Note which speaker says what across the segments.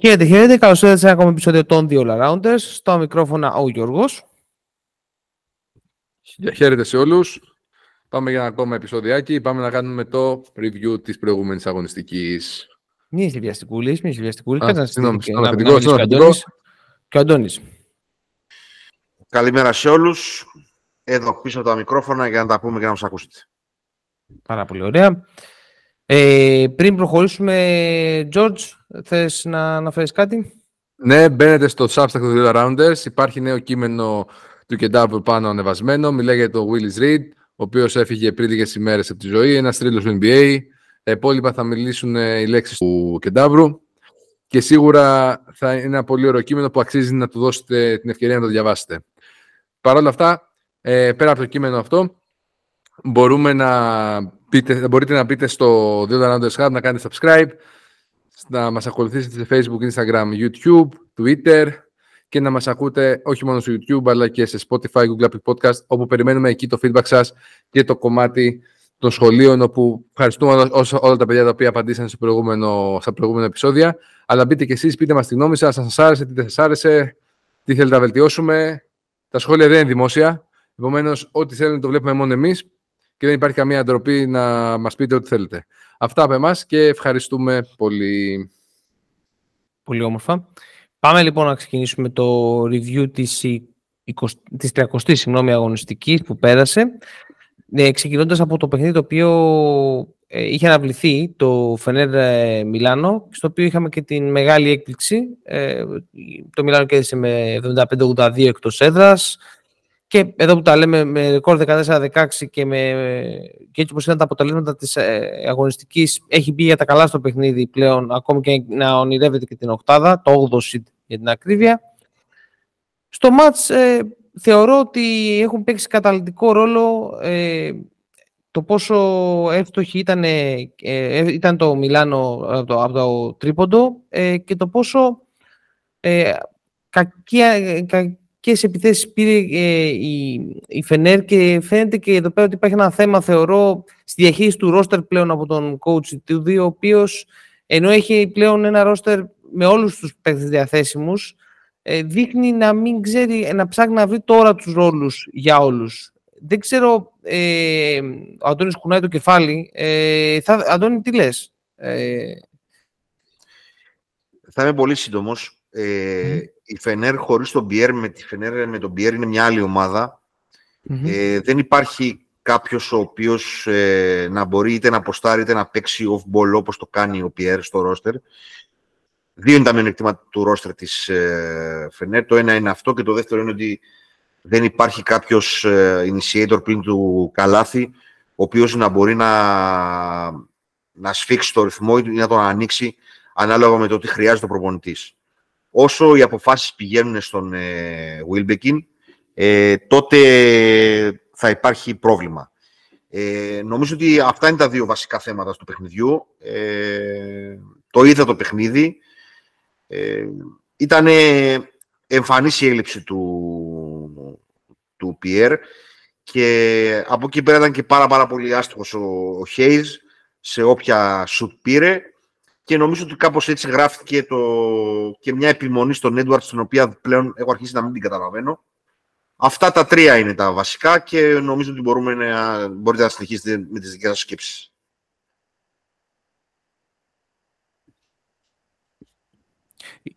Speaker 1: Χαίρετε, χαίρετε. Καλώς ήρθατε σε ένα ακόμα επεισόδιο των The All Arounders. Στο μικρόφωνα ο Γιώργος.
Speaker 2: Χαίρετε σε όλους. Πάμε για ένα ακόμα επεισοδιάκι. Πάμε να κάνουμε το review της προηγούμενης αγωνιστικής.
Speaker 1: Μη είσαι βιαστικούλης, μη είσαι βιαστικούλης.
Speaker 2: Α, συγγνώμη, συγγνώμη,
Speaker 1: να
Speaker 2: αφεντικό,
Speaker 1: μιλήσει και ο
Speaker 2: συγγνώμη,
Speaker 1: Αντώνης. Και ο Αντώνης.
Speaker 3: Καλημέρα σε όλους. Εδώ πίσω από τα μικρόφωνα για να τα πούμε και να μας ακούσετε.
Speaker 1: Πάρα πολύ ωραία. Ε, πριν προχωρήσουμε, George, θες να αναφέρεις κάτι;
Speaker 2: Ναι, μπαίνετε στο Substack του The Rounders. Υπάρχει νέο κείμενο του Κεντάβου πάνω ανεβασμένο. Μιλάει για τον Willis Reed, ο οποίος έφυγε πριν λίγες ημέρες από τη ζωή. Ένας τρίλος του NBA. Τα υπόλοιπα θα μιλήσουν ε, οι λέξεις του Κεντάβρου. Και σίγουρα θα είναι ένα πολύ ωραίο κείμενο που αξίζει να του δώσετε την ευκαιρία να το διαβάσετε. Παρ' όλα αυτά, ε, πέρα από το κείμενο αυτό, μπορούμε να πείτε, μπορείτε να μπείτε στο The Rounders Hub, να κάνετε subscribe, να μας ακολουθήσετε σε Facebook, Instagram, YouTube, Twitter και να μας ακούτε όχι μόνο στο YouTube αλλά και σε Spotify, Google Apple Podcast όπου περιμένουμε εκεί το feedback σας και το κομμάτι των σχολείων όπου ευχαριστούμε όλα, όσα- όλα τα παιδιά τα οποία απαντήσαν στο προηγούμενο, στα προηγούμενα επεισόδια. Αλλά μπείτε και εσείς, πείτε μας τη γνώμη σας, αν σας άρεσε, τι δεν σας άρεσε, τι θέλετε να βελτιώσουμε. Τα σχόλια δεν είναι δημόσια, επομένως ό,τι θέλετε το βλέπουμε μόνο εμείς και δεν υπάρχει καμία ντροπή να μας πείτε ό,τι θέλετε. Αυτά από εμάς και ευχαριστούμε πολύ.
Speaker 1: Πολύ όμορφα. Πάμε λοιπόν να ξεκινήσουμε το review της, η- 20 της 30ης συγγνώμη, αγωνιστικής που πέρασε. Ε, ξεκινώντας από το παιχνίδι το οποίο ε, είχε αναβληθεί, το Φενέρ ε, Μιλάνο, στο οποίο είχαμε και την μεγάλη έκπληξη. Ε, το Μιλάνο κέρδισε με 75-82 εκτός έδρας. Και εδώ που τα λέμε με ρεκόρ 14-16 και, με, και έτσι όπως ήταν τα αποτελέσματα της ε, αγωνιστικής έχει μπει για τα καλά στο παιχνίδι πλέον ακόμη και να ονειρεύεται και την οκτάδα, το 8ο seed για την ακρίβεια. Στο μάτς ε, θεωρώ ότι έχουν παίξει καταλητικό ρόλο ε, το πόσο εύστοχη ήταν, ε, ε, ήταν το Μιλάνο από το, από το τρίποντο ε, και το πόσο ε, κακία, κακές επιθέσεις πήρε ε, η, η Φενέρ και φαίνεται και εδώ πέρα ότι υπάρχει ένα θέμα θεωρώ στη διαχείριση του ρόστερ πλέον από τον coach του δύο ο οποίος ενώ έχει πλέον ένα ρόστερ με όλους τους παίκτες διαθέσιμους ε, δείχνει να μην ξέρει, να ψάχνει να βρει τώρα τους ρόλους για όλους. Δεν ξέρω, ε, ο Αντώνης κουνάει το κεφάλι. Ε, θα, Αντώνη, τι λες; Ε,
Speaker 3: Θα είμαι πολύ σύντομος. Ε, Η Φενέρ χωρίς τον Πιέρ με τη Φενέρ με τον Πιέρ είναι μια άλλη ομάδα.
Speaker 1: μμμ.
Speaker 3: Ε, δεν υπάρχει κάποιος ο οποίος ε, να μπορεί είτε να αποστάρει είτε να παίξει off-ball όπως το κάνει ο Πιέρ στο ρόστερ. Δύο είναι τα μειονεκτήματα του ρόστερ της ε, Φενέρ. Το ένα είναι αυτό και το δεύτερο είναι ότι δεν υπάρχει κάποιος ε, initiator πλην του Καλάθη ο οποίος να μπορεί να, να σφίξει το ρυθμό ή να τον ανοίξει ανάλογα με το τι χρειάζεται ο προπονητής. Όσο οι αποφάσεις πηγαίνουν στον ε, Wilbekin, ε, τότε θα υπάρχει πρόβλημα. Ε, νομίζω ότι αυτά είναι τα δύο βασικά θέματα του παιχνιδιού. Ε, το είδα το παιχνίδι. Ε, ήταν εμφανής η έλλειψη του, του Πιέρ και από εκεί πέρα ήταν και πάρα, πάρα πολύ άστοχος ο, ο Hayes σε όποια σουτ πήρε και νομίζω ότι κάπως έτσι γράφτηκε το, και μια επιμονή στον Edwards την οποία πλέον έχω αρχίσει να μην την καταλαβαίνω. Αυτά τα τρία είναι τα βασικά και νομίζω ότι μπορούμε να, μπορείτε να συνεχίσετε με τις δικές σας σκέψεις.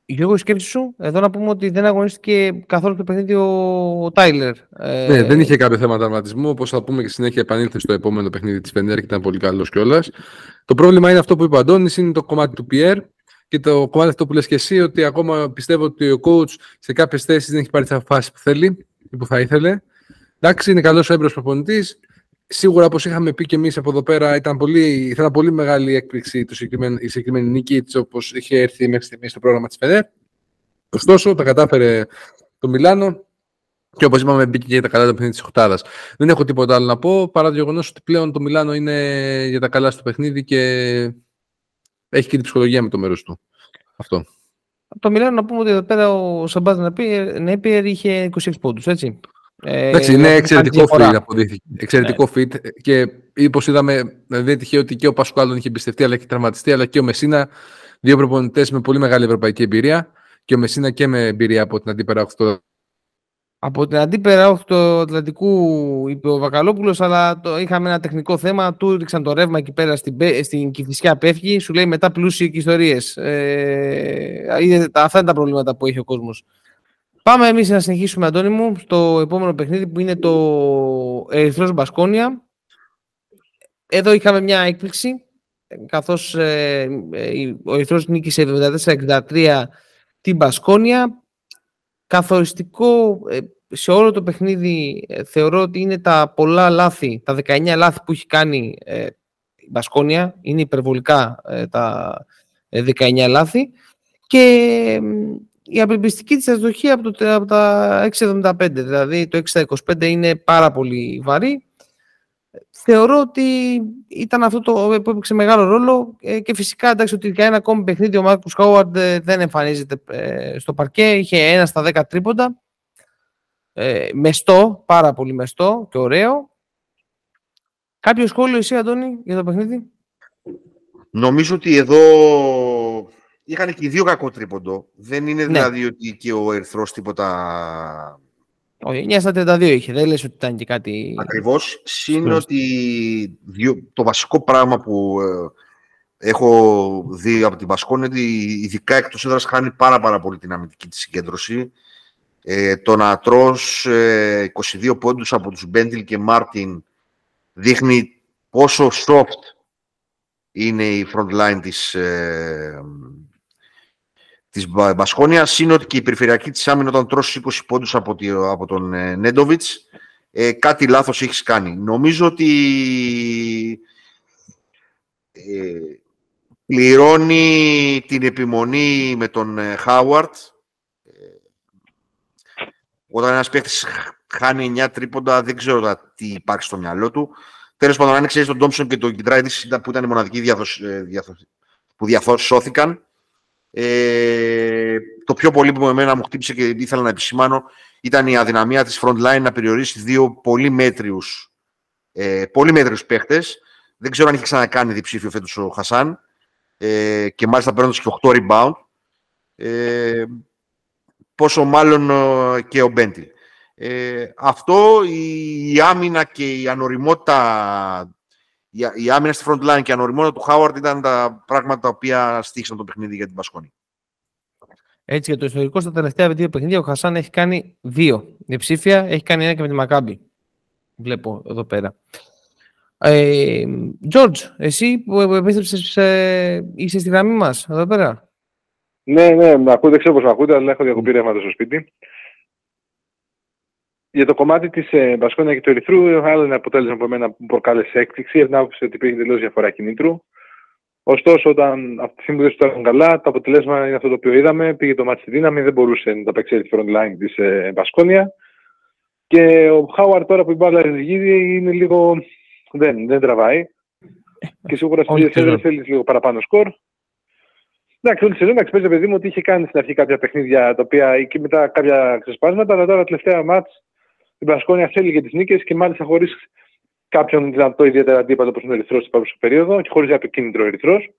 Speaker 1: Γιώργο, η σκέψης σου. Εδώ να πούμε ότι δεν αγωνίστηκε καθόλου το παιχνίδι ο, ο Τάιλερ. Ε,
Speaker 2: Ναι, δεν είχε κάποιο θέμα τραυματισμού. Όπως θα πούμε και συνέχεια, επανήλθε στο επόμενο παιχνίδι της Φενέρ και ήταν πολύ καλός κιόλας. Το πρόβλημα είναι αυτό που είπε ο Αντώνης, είναι το κομμάτι του Πιέρ και το κομμάτι αυτό που λες και εσύ, ότι ακόμα πιστεύω ότι ο coach σε κάποιες θέσεις δεν έχει πάρει τι αποφάσει που θέλει ή που θα ήθελε. Εντάξει, είναι καλός έμπρος προπονητής. Σίγουρα, όπως είχαμε πει και εμείς από εδώ πέρα, ήταν πολύ, θα ήταν πολύ μεγάλη έκπληξη το συγκεκριμένο, η συγκεκριμένη νίκη, έτσι όπως είχε έρθει μέχρι στιγμής στο πρόγραμμα της Φενέρ. Ωστόσο, τα κατάφερε το Μιλάνο και όπως είπαμε, μπήκε και για τα καλά το παιχνίδι της Οχτάδα. Δεν έχω τίποτα άλλο να πω παρά το γεγονός ότι πλέον το Μιλάνο είναι για τα καλά στο παιχνίδι και έχει και την ψυχολογία με το μέρος του. Αυτό.
Speaker 1: Το Μιλάνο να πούμε ότι εδώ πέρα ο Σαμπάζ Νέπιερ είχε 26 πόντους, έτσι. Ε,
Speaker 2: Εντάξει, είναι
Speaker 1: αυτό
Speaker 2: εξαιρετικό
Speaker 1: κάνει διαφορά.
Speaker 2: fit αποδείχθηκε. Εξαιρετικό fit. Και όπως είδαμε, δεν είναι τυχαίο ότι και ο Πασκουάλ τον είχε εμπιστευτεί, αλλά και τραυματιστεί, αλλά και ο Μεσίνα. Δύο προπονητές με πολύ μεγάλη ευρωπαϊκή εμπειρία και ο Μεσίνα και με εμπειρία από την αντίπερα
Speaker 1: από την αντίπερα του Ατλαντικού είπε ο Βακαλόπουλος, αλλά το, είχαμε ένα τεχνικό θέμα, του ρίξαν το ρεύμα εκεί πέρα στην, στην Κηφισιά πέφυγη, σου λέει μετά πλούσιοι και ιστορίες. Ε, αυτά είναι τα προβλήματα που έχει ο κόσμος. Πάμε εμείς να συνεχίσουμε, Αντώνη μου, στο επόμενο παιχνίδι που είναι το Ερυθρός Μπασκόνια. Εδώ είχαμε μια έκπληξη, καθώς ε, ε ο Ερυθρός νίκησε 74-63 την Μπασκόνια. Καθοριστικό ε, σε όλο το παιχνίδι ε, θεωρώ ότι είναι τα πολλά λάθη, τα 19 λάθη που έχει κάνει ε, η Μπασκόνια, είναι υπερβολικά τα 19 λάθη. Και η απελπιστική της αστοχή από, το, από τα 6.75, δηλαδή το 6.25 είναι πάρα πολύ βαρύ. Θεωρώ ότι ήταν αυτό το που έπαιξε μεγάλο ρόλο ε, και φυσικά εντάξει ότι για ένα ακόμη παιχνίδι ο Μάρκους Χάουαρντ ε, δεν εμφανίζεται ε, στο παρκέ, είχε ένα στα δέκα τρίποντα, μεστό, πάρα πολύ μεστό και ωραίο. Κάποιο σχόλιο εσύ Αντώνη για το παιχνίδι;
Speaker 3: Νομίζω ότι εδώ είχαν και οι δύο κακό τρίποντο. Δεν είναι ναι. δηλαδή ότι και ο Ερθρός τίποτα
Speaker 1: όχι, 9 στα 32 είχε, δεν λες ότι ήταν και κάτι...
Speaker 3: Ακριβώς, συν ότι το βασικό πράγμα που ε, έχω δει από την Πασκόνη είναι ότι ειδικά εκτός έδρας χάνει πάρα, πάρα πολύ την αμυντική της συγκέντρωση. Ε, το να τρως 22 πόντους από τους Μπέντιλ και Μάρτιν δείχνει πόσο soft είναι η front line της, ε, της Μπασχόνιας είναι ότι και η περιφερειακή της άμυνα όταν τρώσει 20 πόντους από, από τον ε, Νέντοβιτς, ε, κάτι λάθος έχεις κάνει. Νομίζω ότι ε, πληρώνει την επιμονή με τον ε, Χάουαρτ. Όταν ένας παίχτη χάνει 9 τρίποντα, δεν ξέρω τι υπάρχει στο μυαλό του. Τέλος πάντων, αν ξέρεις τον Τόμψον και τον Κιντράιδη που ήταν οι μοναδικοί που διαθώσθηκαν, ε, το πιο πολύ που εμένα μου χτύπησε και ήθελα να επισημάνω ήταν η αδυναμία της front line να περιορίσει δύο πολύ μέτριους, ε, πολύ μέτριους παίχτες. Δεν ξέρω αν είχε ξανακάνει διψήφιο φέτος ο Χασάν ε, και μάλιστα παίρνοντας και 8 rebound. Ε, πόσο μάλλον ε, και ο Μπέντιλ. Ε, αυτό η, η άμυνα και η ανοριμότητα η, η άμυνα στη front line και η ανοριμότητα του Χάουαρντ ήταν τα πράγματα τα οποία στήχησαν το παιχνίδι για την Πασκόνη.
Speaker 1: Έτσι, για το ιστορικό στα τελευταία δύο παιχνίδια, ο Χασάν έχει κάνει δύο. Η ψήφια έχει κάνει ένα και με τη Μακάμπη. Βλέπω εδώ πέρα. Τζορτζ, ε, εσύ που επέστρεψες, ε, είσαι στη γραμμή μας εδώ πέρα;
Speaker 4: Ναι, ναι, με ακούτε, ξέρω πώ με ακούτε, αλλά έχω διακοπή ρεύματος στο σπίτι. Για το κομμάτι της ε, Μπασκόνια και του Ερυθρού, άλλο ένα αποτέλεσμα που εμένα που προκάλεσε έκπληξη, από την άποψη ότι υπήρχε τελείως διαφορά κινήτρου. Ωστόσο, όταν αυτή τη στιγμή που δεν ήταν καλά, το αποτέλεσμα είναι αυτό το οποίο είδαμε. Πήγε το μάτι στη δύναμη, δεν μπορούσε να τα παίξει τη front line της ε, Μπασκόνια. Και ο Χάουαρ τώρα που η μπάλα γύρει είναι λίγο. Δεν, δεν τραβάει. Και σίγουρα στην δεν θέλεις λίγο παραπάνω σκορ. Εντάξει, όλη τη σεζόν παίζει παιδί μου ότι είχε κάνει στην αρχή κάποια παιχνίδια τα οποία και μετά κάποια ξεσπάσματα, αλλά τώρα τελευταία μάτς η Μπασκόνια θέλει για τις νίκες και μάλιστα χωρίς κάποιον δυνατό ιδιαίτερα αντίπαλο όπως είναι ο Ερυθρός στην παρούσα περίοδο και χωρίς κάποιο κίνητρο Ερυθρός,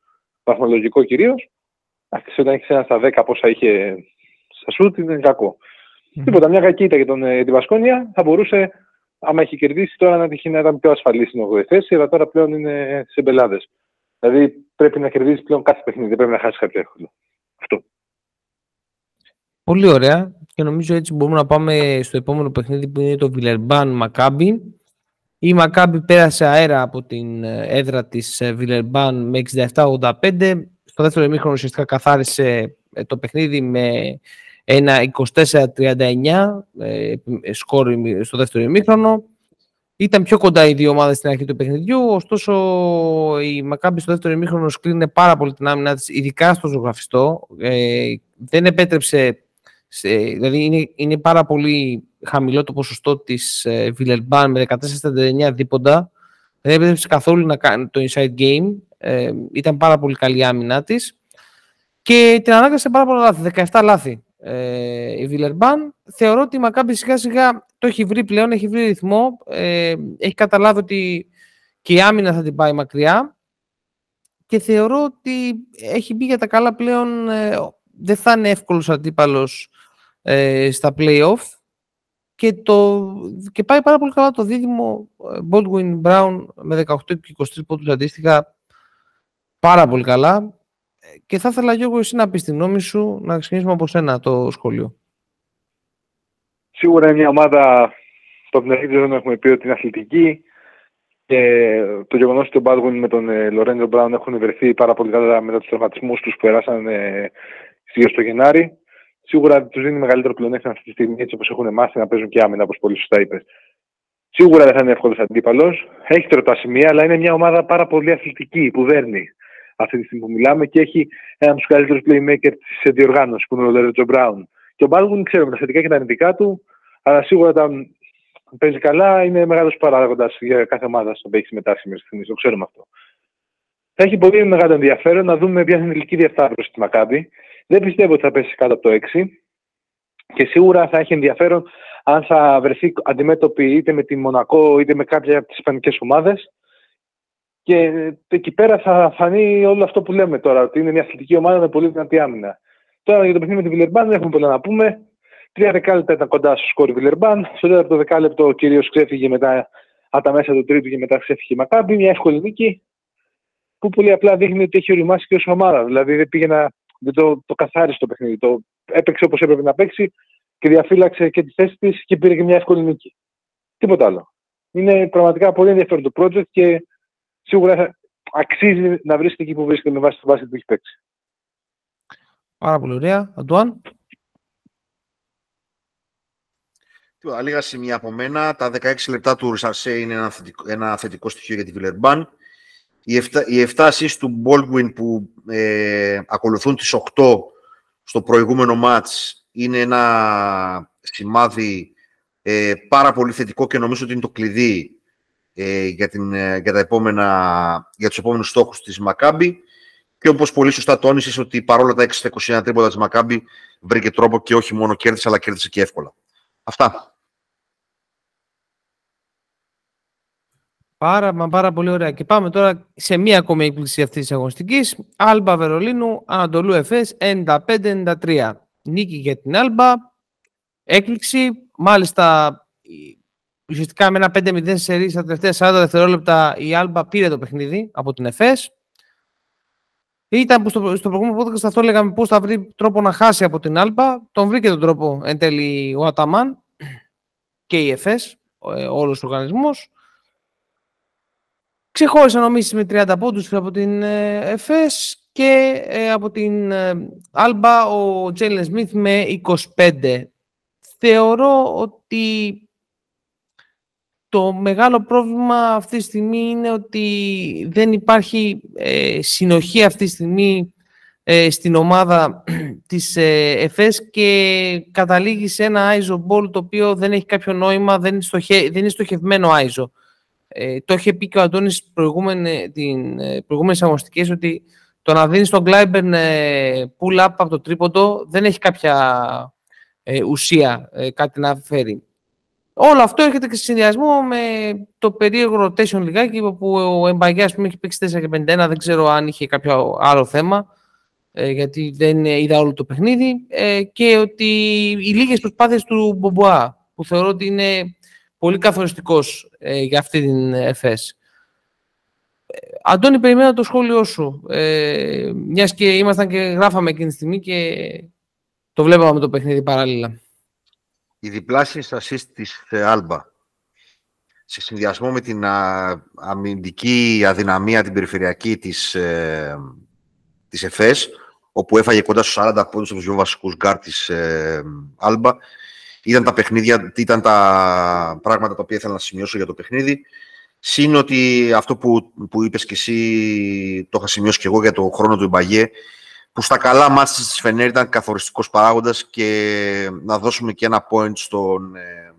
Speaker 4: βαθμολογικό κυρίως. Αυτή όταν έχει ένα στα 10 πόσα είχε στα σουτ είναι κακό. Mm. Τίποτα, μια κακή για τον, ε, την Βασκόνια θα μπορούσε, άμα έχει κερδίσει, τώρα να τυχεί να ήταν πιο ασφαλής στην 8η θέση, αλλά τώρα πλέον είναι σε μπελάδες. Δηλαδή πρέπει να κερδίσει πλέον κάθε παιχνίδι, δεν πρέπει να χάσει κάποιο εύκολο. Αυτό.
Speaker 1: Πολύ ωραία και νομίζω έτσι μπορούμε να πάμε στο επόμενο παιχνίδι που είναι το Βιλερμπάν Μακάμπι. Η Μακάμπι πέρασε αέρα από την ε, έδρα της ε, Βιλερμπάν με 67-85. Στο δεύτερο ημίχρονο ουσιαστικά καθάρισε ε, το παιχνίδι με ένα 24-39 σκόρ στο δεύτερο ημίχρονο. Ήταν πιο κοντά οι δύο ομάδες στην αρχή του παιχνιδιού, ωστόσο η Μακάμπη στο δεύτερο ημίχρονο σκλίνε πάρα πολύ την άμυνα της, ειδικά στο ζωγραφιστό. δεν επέτρεψε δηλαδή είναι, είναι πάρα πολύ χαμηλό το ποσοστό της ε, Βιλερμπάν με 14-39 δίποντα. Δεν έπρεπε καθόλου να κάνει το inside game. Ε, ήταν πάρα πολύ καλή η άμυνά της. Και την ανάγκασε πάρα πολλά λάθη, 17 λάθη ε, η Βιλερμπάν. Θεωρώ ότι η Μακάμπη σιγά σιγά το έχει βρει πλέον, έχει βρει ρυθμό. Ε, έχει καταλάβει ότι και η άμυνα θα την πάει μακριά. και θεωρώ ότι έχει μπει για τα καλά πλέον. Ε, δεν θα είναι εύκολος αντίπαλος ε, στα play-off και, το, και πάει πάρα πολύ καλά το δίδυμο ε, Baldwin Brown με 18 και 23 πόντους αντίστοιχα πάρα πολύ καλά και θα ήθελα εγώ εσύ να πεις τη γνώμη σου να ξεκινήσουμε από σένα το σχολείο.
Speaker 4: Σίγουρα είναι μια ομάδα το από την αρχή δεν έχουμε πει ότι είναι αθλητική και το γεγονός ότι ο Baldwin με τον Λορέντζο Μπράουν έχουν βρεθεί πάρα πολύ καλά μετά τους τραυματισμούς τους που περάσαν ε, στο Γενάρη σίγουρα τους δίνει μεγαλύτερο πλεονέκτημα αυτή τη στιγμή έτσι όπως έχουν μάθει να παίζουν και άμυνα, όπως πολύ σωστά είπες. Σίγουρα δεν θα είναι εύκολος αντίπαλος. Έχει τροτά σημεία, αλλά είναι μια ομάδα πάρα πολύ αθλητική που δέρνει αυτή τη στιγμή που μιλάμε και έχει έναν από τους καλύτερους playmaker της διοργάνωσης που είναι ο Λέρετζο Μπράουν. Και ο Μπάλγουν ξέρουμε τα θετικά και τα αρνητικά του, αλλά σίγουρα όταν παίζει καλά είναι μεγάλος παράγοντας για κάθε ομάδα στον έχει συμμετάσχει μέχρι στιγμής. Το ξέρουμε αυτό. Θα έχει πολύ μεγάλο ενδιαφέρον να δούμε ποια είναι η ηλική διασταύρωση τη Μακάμπη. Δεν πιστεύω ότι θα πέσει κάτω από το 6 και σίγουρα θα έχει ενδιαφέρον αν θα βρεθεί αντιμέτωπη είτε με τη Μονακό είτε με κάποια από τις ισπανικές ομάδες. Και εκεί πέρα θα φανεί όλο αυτό που λέμε τώρα, ότι είναι μια αθλητική ομάδα με πολύ δυνατή άμυνα. Τώρα για το παιχνίδι με τη Βιλερμπάν δεν έχουμε πολλά να πούμε. Τρία δεκάλεπτα ήταν κοντά στο σκόρ Βιλερμπάν. Στο τέταρτο δεκάλεπτο ο κύριος ξέφυγε μετά από τα μέσα του τρίτου και μετά ξέφυγε η Μακάμπη. Μια εύκολη νίκη που πολύ απλά δείχνει ότι έχει οριμάσει και ως ομάδα. Δηλαδή δεν πήγε να δεν το, το καθάρισε το παιχνίδι. Το έπαιξε όπως έπρεπε να παίξει και διαφύλαξε και τη θέση της και πήρε και μια εύκολη νίκη. Τίποτα άλλο. Είναι πραγματικά πολύ ενδιαφέρον το project και σίγουρα αξίζει να βρίσκεται εκεί που βρίσκεται με βάση το βάση που έχει παίξει.
Speaker 1: Πάρα πολύ ωραία. Αντουάν.
Speaker 3: Λίγα σημεία από μένα. Τα 16 λεπτά του Ρισαρσέ είναι ένα θετικό, ένα θετικό στοιχείο για τη Βιλερμπάν. Οι 7, οι 7 του Baldwin που ε, ακολουθούν τις 8 στο προηγούμενο μάτς είναι ένα σημάδι ε, πάρα πολύ θετικό και νομίζω ότι είναι το κλειδί ε, για, την, ε, για, τα επόμενα, για τους επόμενους στόχους της Μακάμπη και όπως πολύ σωστά τόνισες ότι παρόλα τα 6 21 τρίποτα της Μακάμπη βρήκε τρόπο και όχι μόνο κέρδισε αλλά κέρδισε και εύκολα. Αυτά.
Speaker 1: Πάρα, μα πάρα πολύ ωραία. Και πάμε τώρα σε μία ακόμη έκπληξη αυτής της αγωνιστικής. Άλμπα Βερολίνου, Ανατολού Εφές 95-93. Νίκη για την Άλμπα. Έκπληξη. Μάλιστα, ουσιαστικά με ένα 5-0 σε στα τελευταία 40 δευτερόλεπτα η Άλμπα πήρε το παιχνίδι από την Εφές. Ήταν που στο, στο προηγούμενο podcast αυτό λέγαμε πώς θα βρει τρόπο να χάσει από την Άλμπα. Τον βρήκε τον τρόπο εν τέλει ο Αταμάν και η Εφές, ε, όλος ο οργανισμός. Ξεχώρισε νομίζω με 30 πόντους από την ε, ΕΦΕΣ και ε, από την Άλμπα ο Τζέιλεν Σμιθ με 25. Θεωρώ ότι το μεγάλο πρόβλημα αυτή τη στιγμή είναι ότι δεν υπάρχει ε, συνοχή αυτή τη στιγμή στην ομάδα της ΕΦΕΣ και καταλήγει σε ένα ISO ball το οποίο δεν έχει κάποιο νόημα, δεν είναι, στοχε... δεν είναι στοχευμένο ISO. Ε, το είχε πει και ο Αντώνης προηγούμενη, την ε, προηγούμενη αγωνιστική ότι το να δίνεις τον Κλάιμπερν ε, pull-up από το τρίποντο δεν έχει κάποια ε, ουσία, ε, κάτι να φέρει. Όλο αυτό έρχεται και σε συνδυασμό με το περίεργο rotation λιγάκι που ο Εμπαγιάς που έχει παίξει 4 και 51 δεν ξέρω αν είχε κάποιο άλλο θέμα γιατί δεν είδα όλο το παιχνίδι και ότι οι λίγες προσπάθειες του Μπομπουά που θεωρώ ότι είναι πολύ καθοριστικός ε, για αυτή την ΕΦΕΣ. Αντώνη, περιμένω το σχόλιο σου. Ε, μιας και ήμασταν και γράφαμε εκείνη τη στιγμή και το βλέπαμε το παιχνίδι παράλληλα.
Speaker 3: Η διπλάσια assist της Άλμπα σε συνδυασμό με την αμυντική αδυναμία την περιφερειακή της, ε, της ΕΦΕΣ όπου έφαγε κοντά στους 40 πόντους από τους δύο βασικούς γκαρντ της ε, Άλμπα ήταν τα παιχνίδια, ήταν τα πράγματα τα οποία ήθελα να σημειώσω για το παιχνίδι. Συν ότι αυτό που, που είπες και εσύ, το είχα σημειώσει και εγώ για το χρόνο του Ιμπαγέ, που στα καλά μάτια της Φενέρ ήταν καθοριστικός παράγοντας και να δώσουμε και ένα point στον, ε,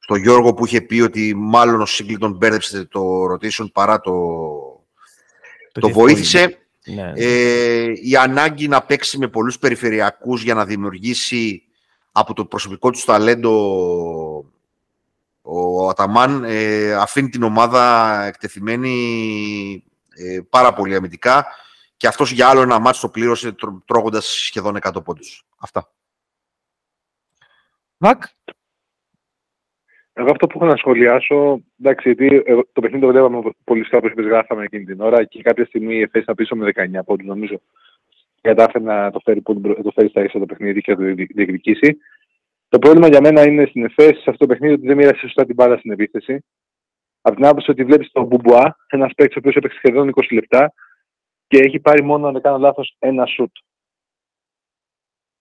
Speaker 3: στο Γιώργο που είχε πει ότι μάλλον ο Σίγκλιτον μπέρδεψε το rotation παρά το, το, βοήθησε. Ναι. Ε, η ανάγκη να παίξει με πολλούς περιφερειακούς για να δημιουργήσει από το προσωπικό τους ταλέντο ο Αταμάν ε, αφήνει την ομάδα εκτεθειμένη ε, πάρα πολύ αμυντικά και αυτός για άλλο ένα μάτσο το πλήρωσε τρώγοντας σχεδόν 100 πόντους. Αυτά.
Speaker 1: Βακ.
Speaker 4: Εγώ αυτό που έχω να σχολιάσω, εντάξει, γιατί το παιχνίδι το βλέπαμε πολύ σκάπω που γράφαμε εκείνη την ώρα και κάποια στιγμή η Εφέση πίσω με 19 πόντους, νομίζω. Κατάφερε να το φέρει, το φέρει στα ίσα το παιχνίδι και να το διεκδικήσει. Το πρόβλημα για μένα είναι στην ΕΦΕΣ σε αυτό το παιχνίδι ότι δεν μοίρασε σωστά την μπάλα στην επίθεση. Από την άποψη ότι βλέπεις τον Μπουμπουά, ένας παίκτης ο οποίος έπαιξε σχεδόν 20 λεπτά και έχει πάρει μόνο, αν δεν κάνω λάθος, ένα σουτ.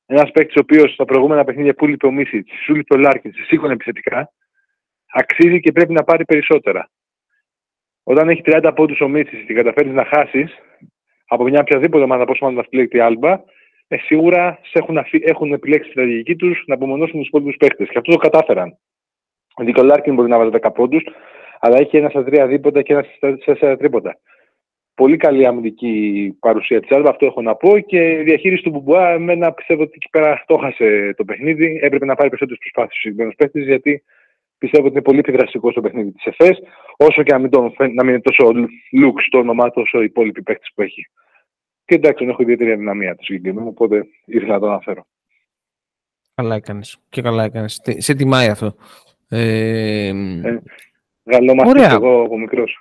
Speaker 4: Ένας παίκτης ο οποίος στα προηγούμενα παιχνίδια που λείπει ο Μίσιτς, σου λείπει ο Λάρκιν, σήκωνε επιθετικά, αξίζει και πρέπει να πάρει περισσότερα. Όταν έχει 30 πόντους ο Μίσιτς και καταφέρει να χάσεις από μια οποιαδήποτε ομάδα, πόσο μάλλον αυτή λέγεται η Άλμπα, ε, σίγουρα σε έχουν, αφή, έχουν επιλέξει τη στρατηγική τους να απομονώσουν τους υπόλοιπους παίκτες. Και αυτό το κατάφεραν. Ο Σέιν Λάρκιν μπορεί να βάλει 10 πόντους, αλλά έχει ένα στα τρία δίποτα και ένα στα τέσσερα τρίποτα. Πολύ καλή αμυντική παρουσία της Άλμπα, αυτό έχω να πω. Και η διαχείριση του Μπουμπουά, εμένα πιστεύω ότι εκεί πέρα το έχασε το παιχνίδι. Έπρεπε να πάρει περισσότερες προσπάθειες ο συγκεκριμένος παίκτης, γιατί πιστεύω ότι είναι πολύ πιο δραστικό στο παιχνίδι της ΕΦΕΣ, όσο και να μην, τον, να μην είναι τόσο λουξ το όνομά του όσο οι υπόλοιποι παίκτες που έχει. Και εντάξει, δεν έχω ιδιαίτερη αδυναμία του συγκεκριμένου, οπότε ήθελα να το αναφέρω.
Speaker 1: Καλά έκανες. Και καλά έκανες. Σε τιμάει αυτό. Ε,
Speaker 4: ε, εγώ από μικρός.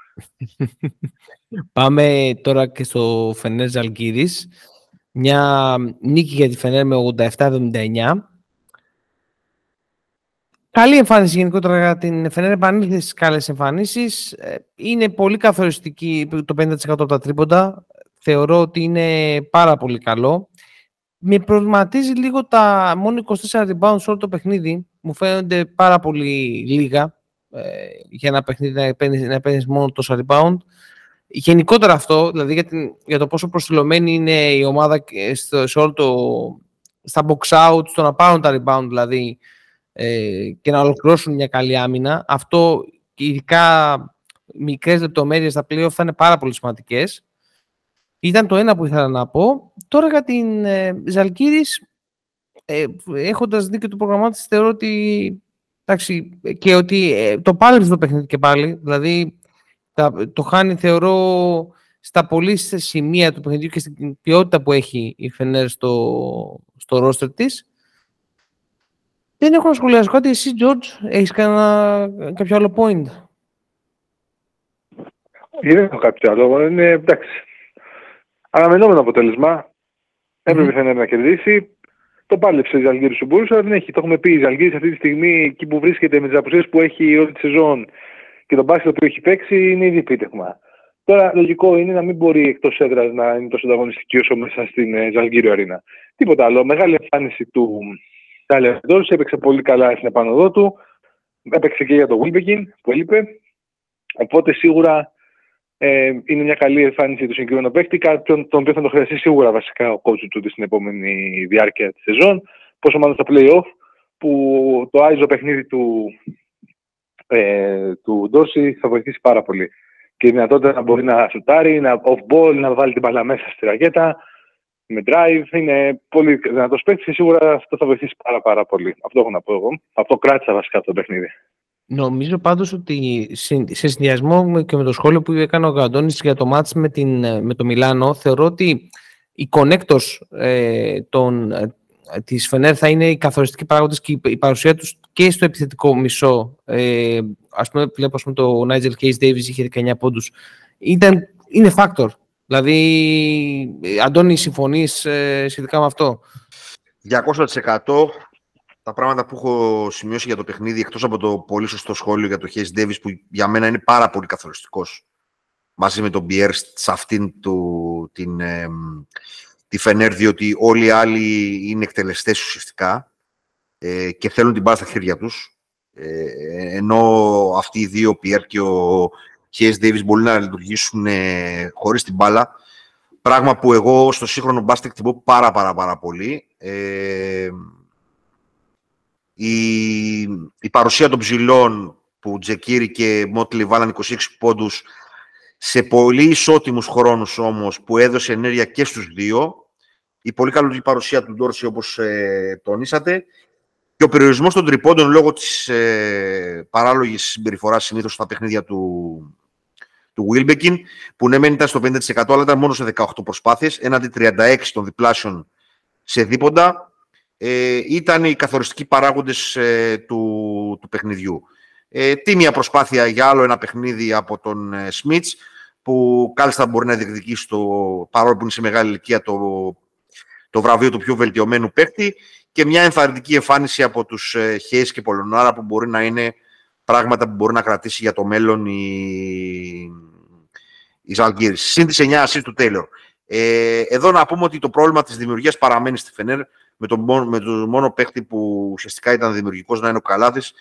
Speaker 1: Πάμε τώρα και στο Φενέρ Ζαλγκύρης. Μια νίκη για τη Φενέρ με 87-79. Καλή εμφάνιση γενικότερα για την Φενέρ. Επανήλθες στις καλές εμφανίσεις. Ε, είναι πολύ καθοριστική το 50% από τα τρίποντα θεωρώ ότι είναι πάρα πολύ καλό. Με προβληματίζει λίγο τα μόνο 24 rebounds σε όλο το παιχνίδι. Μου φαίνονται πάρα πολύ λίγα ε, για ένα παιχνίδι να παίρνεις να μόνο τόσα rebound. Γενικότερα αυτό, δηλαδή για, την, για το πόσο προσιλωμένη είναι η ομάδα στο, σε όλο το, στα box out, στο να πάρουν τα rebound δηλαδή ε, και να ολοκληρώσουν μια καλή άμυνα. Αυτό ειδικά μικρές λεπτομέρειες στα playoff θα είναι πάρα πολύ σημαντικές. Ήταν το ένα που ήθελα να πω. Τώρα για την ε, Ζαλκύρης, ε, έχοντας δει και το πρόγραμμά της, θεωρώ ότι εντάξει, και ότι ε, το πάλεψε το παιχνίδι και πάλι. Δηλαδή, το χάνει θεωρώ στα πολύ σημεία του παιχνιδιού και στην ποιότητα που έχει η Φενέρ στο, στο ρόστερ της. Δεν έχω να σχολιάσω κάτι. Εσύ, George, έχεις κανένα, κάποιο άλλο point;
Speaker 4: Δεν έχω κάποιο άλλο. Είναι εντάξει. Αναμενόμενο αποτέλεσμα. Έπρεπε mm-hmm. να κερδίσει. Το πάλεψε η Ζαλγίρη σου μπορούσε, αλλά δεν έχει. Το έχουμε πει. Η Ζαλγίρη αυτή τη στιγμή, εκεί που βρίσκεται με τις αποσίε που έχει όλη τη σεζόν και τον μπάσκετ που έχει παίξει, είναι ήδη επίτευγμα. Τώρα, λογικό είναι να μην μπορεί εκτός έδρας να είναι τόσο ανταγωνιστική όσο μέσα στην ε, Ζαλγίριο Αρίνα. Τίποτα άλλο. Μεγάλη εμφάνιση του Τάλερ έπαιξε πολύ καλά στην επάνωδό του. Έπαιξε και για το Βίλμπεκιν που έλειπε. Οπότε σίγουρα ε, είναι μια καλή εμφάνιση του συγκεκριμένου παίκτη, κάποιον τον οποίο θα το χρειαστεί σίγουρα βασικά ο coach του στην επόμενη διάρκεια της σεζόν. Πόσο μάλλον στα playoff, που το άιζο παιχνίδι του, ε, του Ντόση θα βοηθήσει πάρα πολύ. Και η δυνατότητα να μπορεί να σουτάρει, να off-ball, να βάλει την μπαλά μέσα στη ρακέτα, με drive. Είναι πολύ δυνατός παίκτης και σίγουρα αυτό θα βοηθήσει πάρα, πάρα πολύ. Αυτό έχω να πω εγώ. Αυτό κράτησα βασικά αυτό το παιχνίδι.
Speaker 1: Νομίζω πάντως ότι σε συνδυασμό και με το σχόλιο που έκανε ο Γαντώνης για το μάτς με, την, με το Μιλάνο, θεωρώ ότι η connectors ε, των, ε, της Φενέρ θα είναι οι καθοριστικοί παράγοντες και η παρουσία τους και στο επιθετικό μισό. Ε, ας πούμε, βλέπω ας πούμε, το Nigel Case Davis είχε 19 πόντους. Ήταν, είναι factor. Δηλαδή, Αντώνη, συμφωνείς ε, σχετικά με αυτό;
Speaker 3: 200% τα πράγματα που έχω σημειώσει για το παιχνίδι, εκτός από το πολύ σωστό σχόλιο για το Hayes Davis, που για μένα είναι πάρα πολύ καθοριστικός, μαζί με τον Bier σε αυτήν του, την, ε, τη Φενέρ, διότι όλοι οι άλλοι είναι εκτελεστές ουσιαστικά ε, και θέλουν την μπάλα στα χέρια τους. Ε, ενώ αυτοί οι δύο, ο Pierre και ο Hayes Davis, μπορεί να λειτουργήσουν ε, χωρίς την μπάλα, πράγμα που εγώ στο σύγχρονο μπάσκετ εκτιμώ πάρα πάρα πάρα πολύ. Ε, η, η παρουσία των ψηλών που Τζεκίρι και Μότλι βάλαν 26 πόντους σε πολύ ισότιμους χρόνους όμως που έδωσε ενέργεια και στους δύο. Η πολύ καλή παρουσία του Ντόρση όπως ε, τονίσατε και ο περιορισμός των τριπώντων λόγω της ε, παράλογης συμπεριφοράς συνήθως στα παιχνίδια του, του Wilbekin, που ναι, μεν ήταν στο 50% αλλά ήταν μόνο σε 18 προσπάθειες, έναντι 36 των διπλάσεων σε δίποντα. Ε, ήταν οι καθοριστικοί παράγοντες ε, του, του παιχνιδιού. Ε, τίμια προσπάθεια για άλλο ένα παιχνίδι από τον ε, Σμιτς, που κάλλιστα μπορεί να διεκδικήσει το, παρόλο που είναι σε μεγάλη ηλικία το, το βραβείο του πιο βελτιωμένου παίκτη και μια ενθαρρυντική εμφάνιση από τους ε, Χέις και Πολωνάρα που μπορεί να είναι πράγματα που μπορεί να κρατήσει για το μέλλον η, η Ζαλγκύρης. Συν τις 9 ασίστ του Τέιλορ. Ε, εδώ να πούμε ότι το πρόβλημα της δημιουργίας παραμένει στη Φενέρ με τον μόνο, με το μόνο παίκτη που ουσιαστικά ήταν δημιουργικός να είναι ο Καλάδης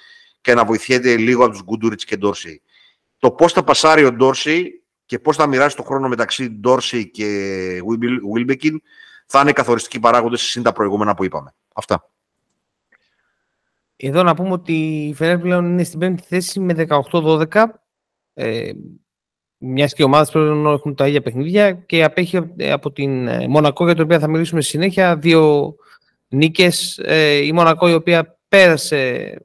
Speaker 3: και να βοηθιέται λίγο από τους Γκούντουριτς και Ντόρσεϊ. Το πώς θα πασάρει ο Ντόρσεϊ και πώς θα μοιράσει το χρόνο μεταξύ Ντόρσεϊ και Βίλμπεκιν θα είναι καθοριστικοί παράγοντες συν τα προηγούμενα που είπαμε. Αυτά.
Speaker 1: Εδώ να πούμε ότι η Φενέρ πλέον είναι στην πέμπτη θέση με 18-12. Ε, μιας και οι ομάδες πρέπει να έχουν τα ίδια παιχνίδια και απέχει από την ε, Μονακό για την οποία θα μιλήσουμε στη συνέχεια. Δύο νίκες. Ε, η Μονακό η οποία πέρασε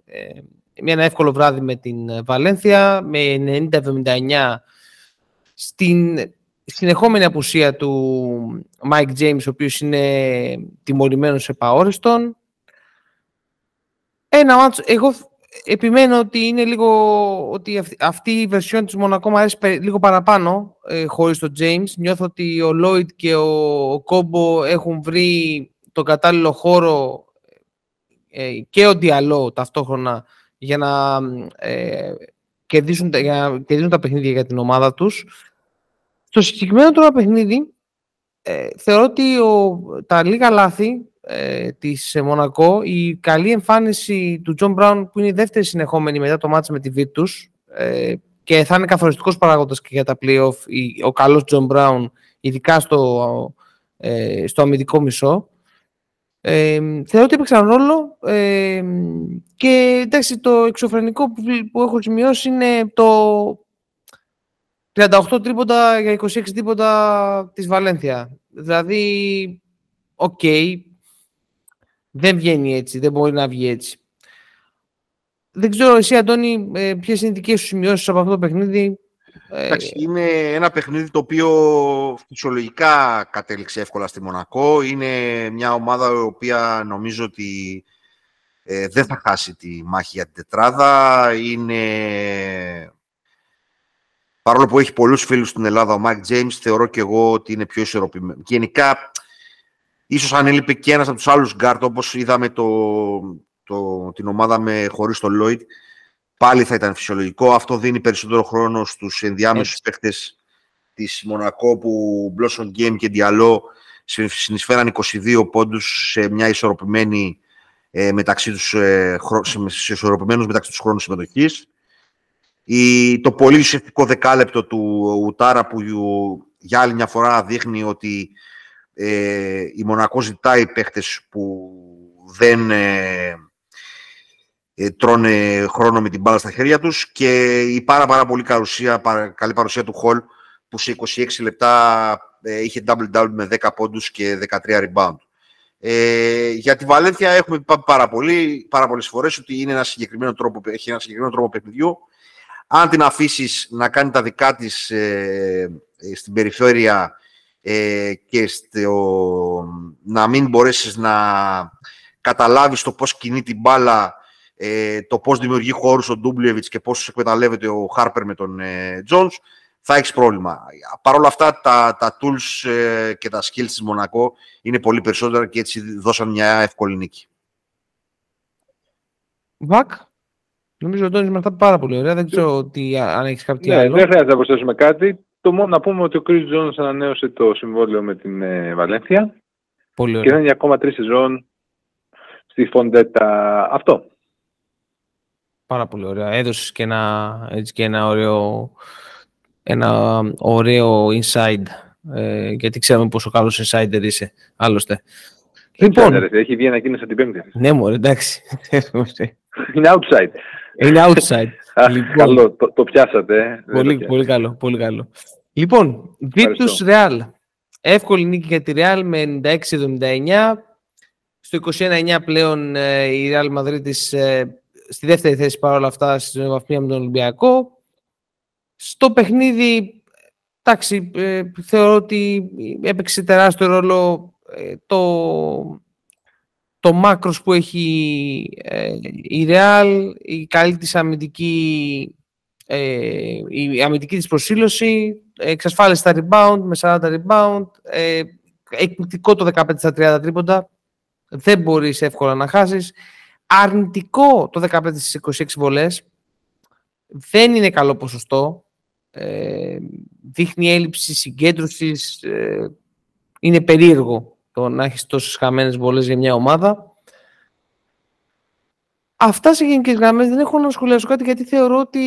Speaker 1: ε, ένα εύκολο βράδυ με την Βαλένθια με 90-79 στην συνεχόμενη απουσία του Mike James, ο οποίος είναι τιμωρημένος σε παόριστον. Ένα μάτσο, εγώ επιμένω ότι είναι λίγο, ότι αυτή η βερσιόν της Μονακό μου αρέσει λίγο παραπάνω ε, χωρίς τον James. Νιώθω ότι ο Lloyd και ο Κόμπο έχουν βρει τον κατάλληλο χώρο ε, και ο Διαλό ταυτόχρονα για να, ε, κερδίσουν, για να κερδίσουν τα παιχνίδια για την ομάδα τους. Στο συγκεκριμένο τώρα παιχνίδι, ε, θεωρώ ότι ο, τα λίγα λάθη ε, της Μονακό, η καλή εμφάνιση του Τζον Μπράουν που είναι η δεύτερη συνεχόμενη μετά το ματς με τη Virtus ε, και θα είναι καθοριστικός παράγοντας και για τα play-off ο καλός Τζον Μπράουν, ειδικά στο, ε, στο αμυντικό μισό. Ε, θεωρώ ότι έπαιξαν ρόλο ε, και εντάξει το εξωφρενικό που, που έχω σημειώσει είναι το 38 τρίποτα για 26 τρίποτα της Βαλένθια. Δηλαδή, ok, okay, δεν βγαίνει έτσι, δεν μπορεί να βγει έτσι. Δεν ξέρω εσύ, Αντώνη, ε, ποιες είναι οι δικές σου σημειώσεις από αυτό το παιχνίδι;
Speaker 3: Ε, Εντάξει, είναι ένα παιχνίδι το οποίο φυσιολογικά κατέληξε εύκολα στη Μονακό. Είναι μια ομάδα η οποία νομίζω ότι ε, δεν θα χάσει τη μάχη για την τετράδα. Είναι Παρόλο που έχει πολλούς φίλους στην Ελλάδα, ο Μάικ Τζέιμς θεωρώ και εγώ ότι είναι πιο ισορροπημένο. Γενικά, ίσως αν έλειπε και ένας από τους άλλους γκαρντ, όπως είδαμε το, το, την ομάδα με χωρίς τον Λόιντ, πάλι θα ήταν φυσιολογικό. Αυτό δίνει περισσότερο χρόνο στους ενδιάμεσους παίχτες της Μονακό που Blossom Game και Diallo συνεισφέραν 22 πόντους σε μια ισορροπημένη ε, μεταξύ τους, ε, σε ισορροπημένους μεταξύ τους χρόνους συμμετοχής. Η, το πολύ ουσιαστικό δεκάλεπτο του Ουτάρα που για άλλη μια φορά δείχνει ότι ε, η Μονακό ζητάει παίχτες που δεν ε, ε, τρώνε χρόνο με την μπάλα στα χέρια τους και η πάρα πάρα πολύ παρουσία, καλή παρουσία του Χολ που σε 26 λεπτά ε, είχε double-double με 10 πόντους και 13 rebound. Ε, για τη Βαλένθια έχουμε πει πάρα, πολύ, πάρα πολλές φορές ότι είναι ένα συγκεκριμένο τρόπο, έχει ένα συγκεκριμένο τρόπο παιχνιδιού αν την αφήσεις να κάνει τα δικά της ε, ε, στην περιφέρεια ε, και στο, να μην μπορέσεις να καταλάβεις το πώς κινεί την μπάλα, ε, το πώς δημιουργεί χώρους ο Ντούμπλεβιτς και πώς εκμεταλλεύεται ο Χάρπερ με τον ε, Τζόνς, θα έχεις πρόβλημα. Παρ' όλα αυτά, τα, τα tools και τα skills της Μονακό είναι πολύ περισσότερα και έτσι δώσαν μια εύκολη νίκη.
Speaker 1: Βακ, Νομίζω ότι είναι αυτά πάρα πολύ ωραία. Δεν ξέρω ότι αν έχεις κάτι
Speaker 4: ναι,
Speaker 1: άλλο.
Speaker 4: Δεν χρειάζεται να προσθέσουμε κάτι. Το μόνο να πούμε ότι ο Chris Jones ανανέωσε το συμβόλαιο με την ε, Βαλένθια.
Speaker 1: Πολύ
Speaker 4: ωραία. Και θα είναι ακόμα τρεις σεζόν στη Φοντέτα. Αυτό.
Speaker 1: Πάρα πολύ ωραία. Έδωσες και ένα, έτσι και ένα ωραίο, ένα ωραίο inside. Ε, γιατί ξέρουμε πόσο καλός insider είσαι. Άλλωστε.
Speaker 4: Λοιπόν, έχει βγει ανακοίνωση την Πέμπτη.
Speaker 1: Ναι, μου εντάξει.
Speaker 4: Είναι outside.
Speaker 1: Είναι outside.
Speaker 4: λοιπόν, καλό, το, το πιάσατε.
Speaker 1: Πολύ, το πολύ καλό, πολύ καλό. Λοιπόν, Virtus Real. Εύκολη νίκη για τη Real με 96-79. Στο 29 πλέον ε, η Real Madrid ε, στη δεύτερη θέση παρόλα αυτά στη βαθμία με τον Ολυμπιακό. Στο παιχνίδι εντάξει, ε, θεωρώ ότι έπαιξε τεράστιο ρόλο ε, το, το μάκρος που έχει ε, η Real, η καλή της αμυντική, ε, η αμυντική της προσήλωση, εξασφάλισε τα rebound με 40 rebound, ε, εκπληκτικό το 15 στα 30 τρίποντα, δεν μπορείς εύκολα να χάσεις. Αρνητικό το 15 στις 26 βολές, δεν είναι καλό ποσοστό, ε, δείχνει έλλειψη συγκέντρωσης, ε, είναι περίεργο το να έχεις τόσες χαμένες βολές για μια ομάδα. Αυτά σε γενικές γραμμές δεν έχω να σχολιάσω κάτι γιατί θεωρώ ότι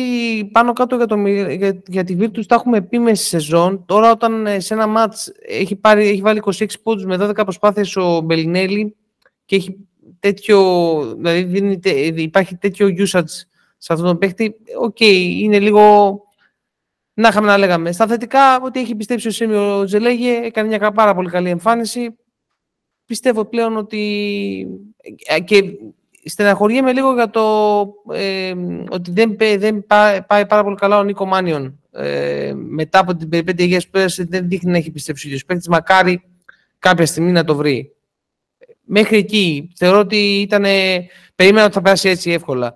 Speaker 1: πάνω κάτω για, το, για, για τη Virtus τα έχουμε πει μέσα στη σεζόν. Τώρα, όταν ε, σε ένα ματς έχει, έχει βάλει 26 πόντους με 12 προσπάθειες ο Μπελινέλη και έχει τέτοιο, δηλαδή υπάρχει τέτοιο usage σε αυτόν τον παίχτη, ok, okay, είναι λίγο να είχαμε να λέγαμε. Στα θετικά, ότι έχει πιστέψει ο Σέμι Οτζελέγε, έκανε μια πάρα πολύ καλή εμφάνιση πιστεύω πλέον ότι ε, και στεναχωριέμαι λίγο για το ε, ότι δεν, δεν πάει, πάει, πάρα πολύ καλά ο Νίκο Μάνιον. Ε, μετά από την περιπέτεια που πέρασε δεν δείχνει να έχει πιστέψει ο ίδιος παίκτης. Μακάρι κάποια στιγμή να το βρει. Μέχρι εκεί θεωρώ ότι ήταν, περίμενα ότι θα περάσει έτσι εύκολα.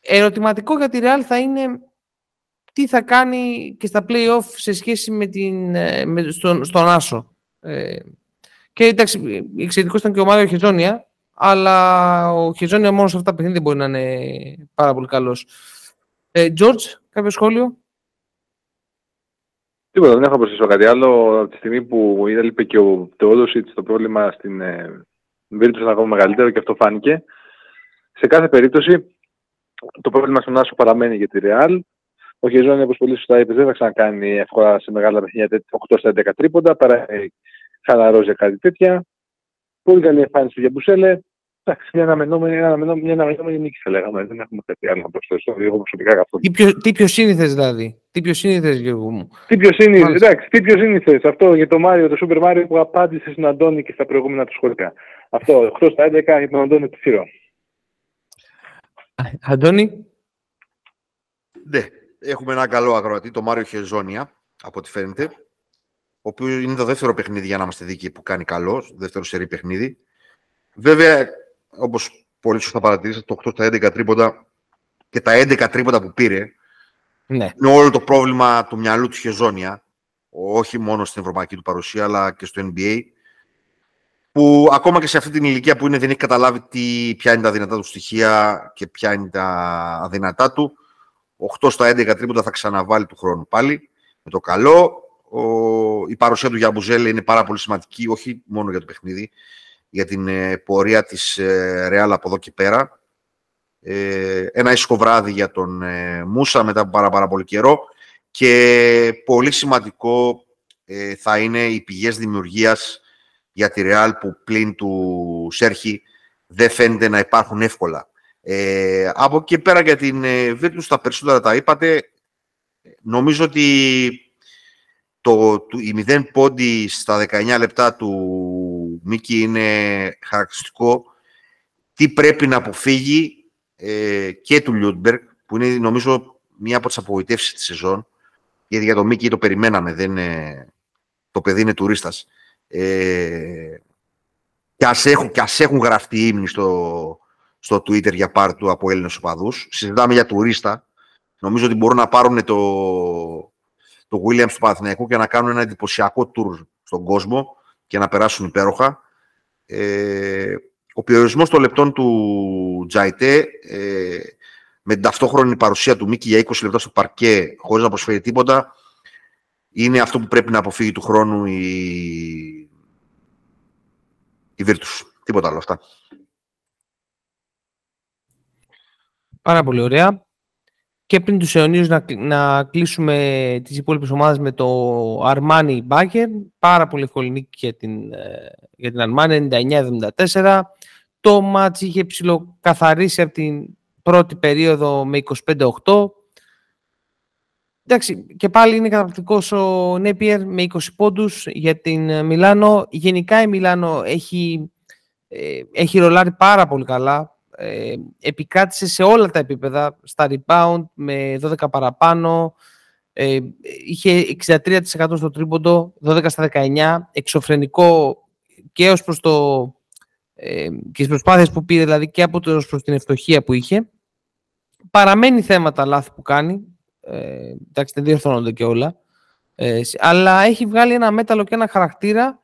Speaker 1: Ερωτηματικό για τη Real θα είναι τι θα κάνει και στα play-off σε σχέση με, την, ε, με στον, στον Άσο. Ε, και εντάξει, εξαιρετικό ήταν και ο Μάριο Χεζόνια, αλλά ο Χεζόνια μόνος σε αυτά τα παιχνίδια μπορεί να είναι πάρα πολύ καλός. Ε, κάποιο σχόλιο;
Speaker 4: Τίποτα, δεν έχω να προσθέσω κάτι άλλο. Από τη στιγμή που είπε και ο Τεόδοσιτ το πρόβλημα στην ε, Virtus είναι ακόμα μεγαλύτερο και αυτό φάνηκε. Σε κάθε περίπτωση, το πρόβλημα στον Άσο παραμένει για τη Real. Ο Χεζόνια, όπως πολύ σωστά είπες, δεν θα ξανακάνει εύκολα σε μεγάλα παιχνίδια 8 στα 11 τρίποντα. Παρά χαλαρός για κάτι τέτοια. Πολύ καλή εμφάνιση για Μπουσέλε. Εντάξει, μια αναμενόμενη, μια αναμενόμενη, μια αναμενόμενη νίκη θα λέγαμε. Δεν έχουμε κάτι άλλο να προσθέσω. Εγώ προσωπικά καθόλου.
Speaker 1: Τι πιο, τι πιο σύνηθες δηλαδή. Τι πιο σύνηθες, Γιώργο μου.
Speaker 4: Τι πιο σύνηθε, εντάξει, τι πιο σύνηθες. Αυτό για το Μάριο, το Super Mario που απάντησε στον Αντώνη και στα προηγούμενα του σχόλια. Αυτό, 8 στα 11 για τον Αντώνη Τσίρο.
Speaker 1: Αντώνη;
Speaker 3: Ναι, έχουμε ένα καλό αγροατή, το Μάριο Χεζόνια, από ό,τι φαίνεται ο οποίο είναι το δεύτερο παιχνίδι, για να είμαστε δίκαιοι, που κάνει καλό, δεύτερο σερή παιχνίδι. Βέβαια, όπως πολύ σωστά παρατηρήσατε, το 8 στα 11 τρίποντα και τα 11 τρίποντα που πήρε, ναι. είναι όλο το πρόβλημα του μυαλού του Χεζόνια, όχι μόνο στην ευρωπαϊκή του παρουσία, αλλά και στο NBA, που ακόμα και σε αυτή την ηλικία που είναι δεν έχει καταλάβει τι, ποια είναι τα δυνατά του στοιχεία και ποια είναι τα αδυνατά του. 8 στα 11 τρίποντα θα ξαναβάλει του χρόνου πάλι, με το καλό ο, η παρουσία του Γιαμπουζέλη είναι πάρα πολύ σημαντική, όχι μόνο για το παιχνίδι, για την ε, πορεία της ε, Ρεάλ από εδώ και πέρα. Ε, ένα ήσυχο βράδυ για τον ε, Μούσα μετά από πάρα, πάρα πολύ καιρό και πολύ σημαντικό ε, θα είναι οι πηγές δημιουργίας για τη Ρεάλ που πλην του Σέρχη δεν φαίνεται να υπάρχουν εύκολα. Ε, από εκεί και πέρα για την ε, τα περισσότερα τα είπατε. Νομίζω ότι το, το, η 0 πόντι στα 19 λεπτά του Μίκη είναι χαρακτηριστικό. Τι πρέπει να αποφύγει ε, και του Λιούντμπεργκ, που είναι νομίζω μία από τις απογοητεύσεις της σεζόν, γιατί για το Μίκη το περιμέναμε, δεν το παιδί είναι τουρίστας. Ε, και, ας έχουν, και ας έχουν γραφτεί ύμνοι στο, στο Twitter για πάρ του από Έλληνες οπαδούς. Συζητάμε για τουρίστα. Νομίζω ότι μπορούν να πάρουν το, το Williams του Παναθηναϊκού και να κάνουν ένα εντυπωσιακό tour στον κόσμο και να περάσουν υπέροχα. Ε, ο περιορισμός των λεπτών του Τζαϊτέ ε, με την ταυτόχρονη παρουσία του Μίκη για 20 λεπτά στο παρκέ χωρίς να προσφέρει τίποτα είναι αυτό που πρέπει να αποφύγει του χρόνου η, η Virtus. Τίποτα άλλο αυτά.
Speaker 1: Πάρα πολύ ωραία. Και πριν τους αιωνίους να, να κλείσουμε τις υπόλοιπες ομάδες με το Armani Bagger. Πάρα πολύ εύκολη νίκη για την, ε, για την Armani, 99-74. Το μάτς είχε ψηλοκαθαρίσει από την πρώτη περίοδο με 25-8. Εντάξει, και πάλι είναι καταπληκτικός ο Νέπιερ με 20 πόντους για την Μιλάνο. Γενικά η Μιλάνο έχει, ε, έχει ρολάρει πάρα πολύ καλά ε, επικράτησε σε όλα τα επίπεδα, στα rebound με 12 παραπάνω, Ε, είχε 63% στο τρίποντο, 12 στα 19, εξωφρενικό και ως προς το, ε, και τις προσπάθειες που πήρε, δηλαδή και από το, προς την ευτοχία που είχε. Παραμένει θέματα λάθη που κάνει, ε, εντάξει δεν διορθώνονται και όλα, ε, αλλά έχει βγάλει ένα μέταλλο και ένα χαρακτήρα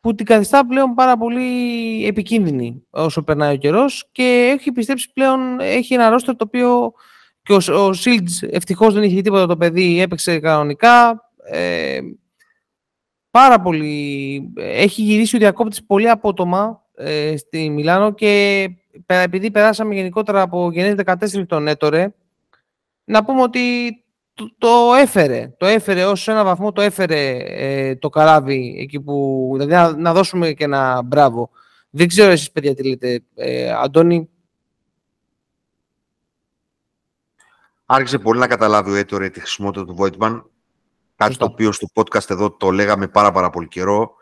Speaker 1: που την καθιστά πλέον πάρα πολύ επικίνδυνη όσο περνάει ο καιρός και έχει πιστέψει πλέον, έχει ένα ρόστερ το οποίο και ο, ο Shields ευτυχώς δεν είχε τίποτα το παιδί, έπαιξε κανονικά. Ε, πάρα πολύ, έχει γυρίσει ο διακόπτης πολύ απότομα ε, στη Μιλάνο και επειδή περάσαμε γενικότερα από γενναίες 14 τον έτορε, να πούμε ότι το, το, έφερε. Το έφερε ως ένα βαθμό, το έφερε ε, το καράβι εκεί που. Δηλαδή να, δώσουμε και ένα μπράβο. Δεν ξέρω εσείς παιδιά τι λέτε. Ε, Αντώνη.
Speaker 3: Άρχισε πολύ να καταλάβει ο Έτορε τη χρησιμότητα του Voigtman. Κάτι το οποίο στο podcast εδώ το λέγαμε πάρα πάρα πολύ καιρό.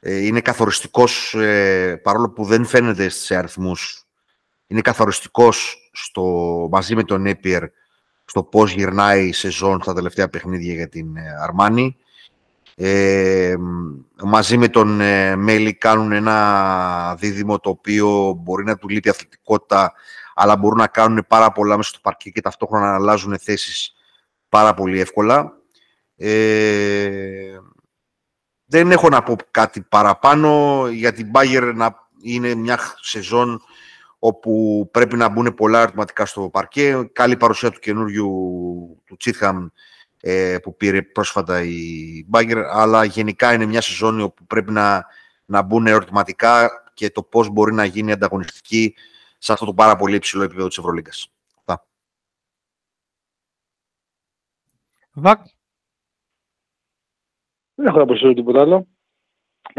Speaker 3: Ε, είναι καθοριστικός, ε, παρόλο που δεν φαίνεται σε αριθμούς, είναι καθοριστικός στο, μαζί με τον Napier στο πώς γυρνάει η σεζόν στα τελευταία παιχνίδια για την Αρμάνη. Ε, μαζί με τον ε, Μέλη κάνουν ένα δίδυμο το οποίο μπορεί να του λείπει αθλητικότητα αλλά μπορούν να κάνουν πάρα πολλά μέσα στο παρκή και ταυτόχρονα να αλλάζουν θέσεις πάρα πολύ εύκολα. Ε, δεν έχω να πω κάτι παραπάνω για την Bayern να είναι μια σεζόν όπου πρέπει να μπουν πολλά ερωτηματικά στο παρκέ. Καλή παρουσία του καινούριου του Τσίτχαμ ε, που πήρε πρόσφατα η Μπάγκερ, αλλά γενικά είναι μια σεζόν όπου πρέπει να, να μπουν ερωτηματικά και το πώς μπορεί να γίνει ανταγωνιστική σε αυτό το πάρα πολύ υψηλό επίπεδο της Ευρωλίγκας.
Speaker 1: Βακ.
Speaker 4: Δεν έχω να προσθέσω τίποτα άλλο.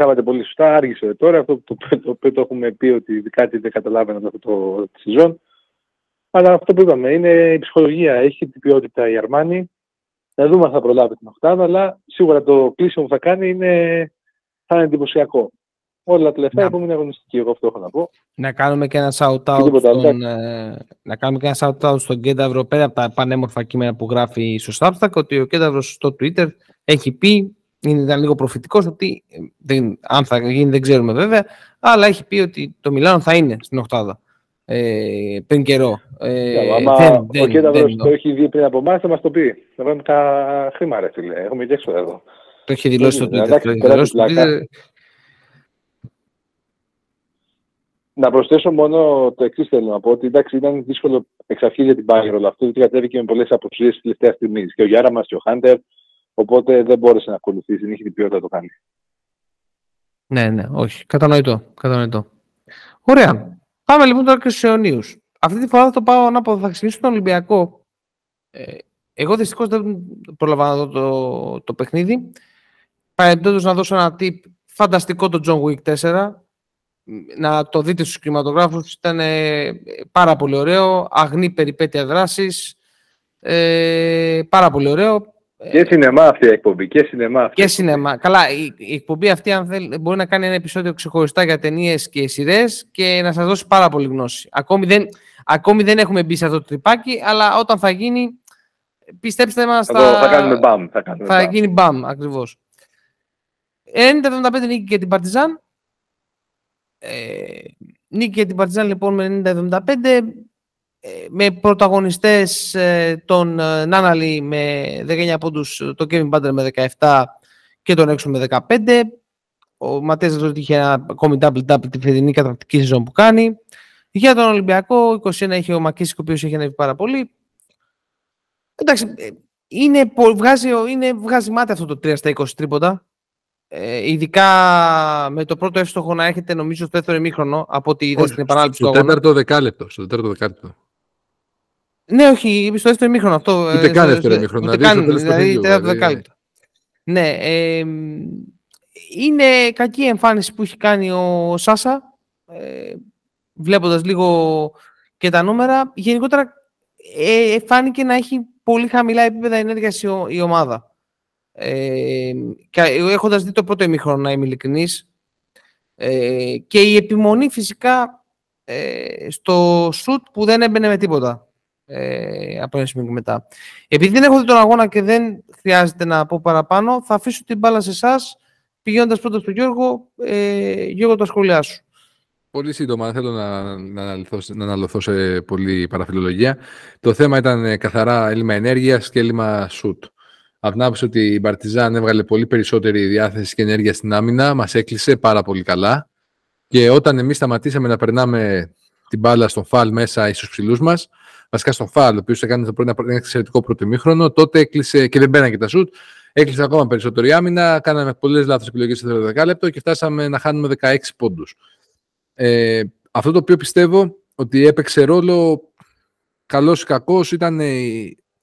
Speaker 4: Κάνατε πολύ σωστά, άργησε τώρα. Αυτό το, το, το, το έχουμε πει ότι κάτι δεν καταλάβαιναν αυτό το, τη σεζόν. Αλλά αυτό που είπαμε είναι η ψυχολογία. Έχει την ποιότητα η Αρμάνη. Να δούμε αν θα προλάβει την Οχτάδα, αλλά σίγουρα το κλείσιμο που θα κάνει είναι, θα είναι εντυπωσιακό. Όλα τα λεφτά είναι αγωνιστική, εγώ αυτό έχω να πω.
Speaker 1: Να κάνουμε και ένα shout-out στον, ε, να κάνουμε και ένα shout-out στον Κένταβρο πέρα από τα πανέμορφα κείμενα που γράφει στο Substack ότι ο Κένταβρος στο Twitter έχει πει είναι, ήταν λίγο προφητικός ότι ε, δεν, αν θα γίνει δεν ξέρουμε βέβαια, αλλά έχει πει ότι το Μιλάνο θα είναι στην Οχτάδα ε, πριν καιρό.
Speaker 4: Ε, άμα δεν, δεν, ο Κένταβρος το έχει δει πριν από εμάς θα μας το πει. Θα βάλουμε τα χρήμα ρε φίλε, έχουμε και έξω εδώ.
Speaker 1: Το έχει δηλώσει στο Twitter.
Speaker 4: Να προσθέσω μόνο το εξής θέλω να πω: ότι εντάξει, ήταν δύσκολο εξ αρχής για την Bayern όλο αυτό, γιατί κατέβηκε με πολλές αποσυρίε της τελευταίας στιγμής. Και ο Γιάρα μας και ο Χάντερ Οπότε δεν μπόρεσε να ακολουθήσει, δεν είχε την ποιότητα να το κάνει.
Speaker 1: Ναι, ναι, όχι. Κατανοητό. κατανοητό. Ωραία. Πάμε λοιπόν τώρα και στους αιωνίους. Αυτή τη φορά θα το πάω να θα ξεκινήσω τον Ολυμπιακό. Ε, εγώ δυστυχώς δεν προλαβαίνω να δω το, το παιχνίδι. Παρεντόντω να δώσω ένα tip φανταστικό το John Wick 4. Να το δείτε στους κινηματογράφους. Ήταν ε, πάρα πολύ ωραίο. Αγνή περιπέτεια δράσης. Ε, πάρα πολύ ωραίο.
Speaker 4: Και σινεμά αυτή η εκπομπή. Και σινεμά αυτή.
Speaker 1: Και σινεμά. Καλά, η, η εκπομπή αυτή αν θέλει, μπορεί να κάνει ένα επεισόδιο ξεχωριστά για ταινίες και σειρές και να σας δώσει πάρα πολύ γνώση. Ακόμη δεν, ακόμη δεν έχουμε μπει σε αυτό το τρυπάκι, αλλά όταν θα γίνει, πιστέψτε μας.
Speaker 4: Θα, θα, κάνουμε μπαμ. Θα,
Speaker 1: κάνουμε θα γίνει μπαμ, ακριβώς. 90-75 νίκη και την Παρτιζάν. Ε, νίκη και την Παρτιζάν λοιπόν με 90-75. Ε, με πρωταγωνιστές ε, τον ε, Νάναλι με 19 πόντους, τον Kevin Butler με 17 και τον Έξω με 15. Ο Ματέας δεν είχε ένα ακόμη double-double τη φετινή κατακτική σεζόν που κάνει. Για τον Ολυμπιακό, 21 είχε ο Μακίσικ, ο οποίος έχει ανέβει πάρα πολύ. Εντάξει, είναι, βγάζει, είναι, βγάζει μάτι αυτό το 3 στα 20 τρίποτα. Ε, ειδικά με το πρώτο εύστοχο να έχετε νομίζω στο δεύτερο ημίχρονο από ότι είδα στην επανάληψη
Speaker 2: του αγώνα. Στο τέταρτο δεκάλεπτο. Στο τέταρτο δεκάλεπτο.
Speaker 1: Ναι, όχι, στο δεύτερο ημίχρονο αυτό.
Speaker 2: Ούτε καν δεύτερο ημίχρονο.
Speaker 1: Ούτε καν, δηλαδή τέταρτο δεκάλεπτο. Ναι, ε, είναι κακή εμφάνιση που έχει κάνει ο Σάσα, ε, βλέποντας λίγο και τα νούμερα. Γενικότερα ε, φάνηκε να έχει πολύ χαμηλά επίπεδα ενέργειας η, η ομάδα. Ε, και έχοντας δει το πρώτο ημίχρονο, να είμαι ειλικρινής, ε, και η επιμονή φυσικά ε, στο σουτ που δεν έμπαινε με τίποτα. Ε, από ένα σημείο και μετά. Επειδή δεν έχω δει τον αγώνα και δεν χρειάζεται να πω παραπάνω, θα αφήσω την μπάλα σε εσάς, πηγαίνοντας πρώτα στον Γιώργο. Ε, Γιώργο, τα σχόλιά σου.
Speaker 2: Πολύ σύντομα, δεν θέλω να, να, αναλωθώ, να αναλωθώ σε πολύ παραφιλολογία. Το θέμα ήταν ε, καθαρά έλλειμμα ενέργειας και έλλειμμα σουτ. Από την άποψη ότι η Μπαρτιζάν έβγαλε πολύ περισσότερη διάθεση και ενέργεια στην άμυνα, μας έκλεισε πάρα πολύ καλά. Και όταν εμείς σταματήσαμε να περνάμε την μπάλα στον φαλ μέσα στου ψηλούς μας, βασικά στον φαλ, ο οποίος έκανε το πρώτο, ένα εξαιρετικό πρώτο μήχρονο, τότε έκλεισε και δεν μπαίνανε και τα σουτ. Έκλεισε ακόμα περισσότερη άμυνα, κάναμε πολλές λάθος επιλογές στο δεύτερο δεκάλεπτο και φτάσαμε να χάνουμε 16 πόντους. Ε, αυτό το οποίο πιστεύω ότι έπαιξε ρόλο καλός ή κακός ήταν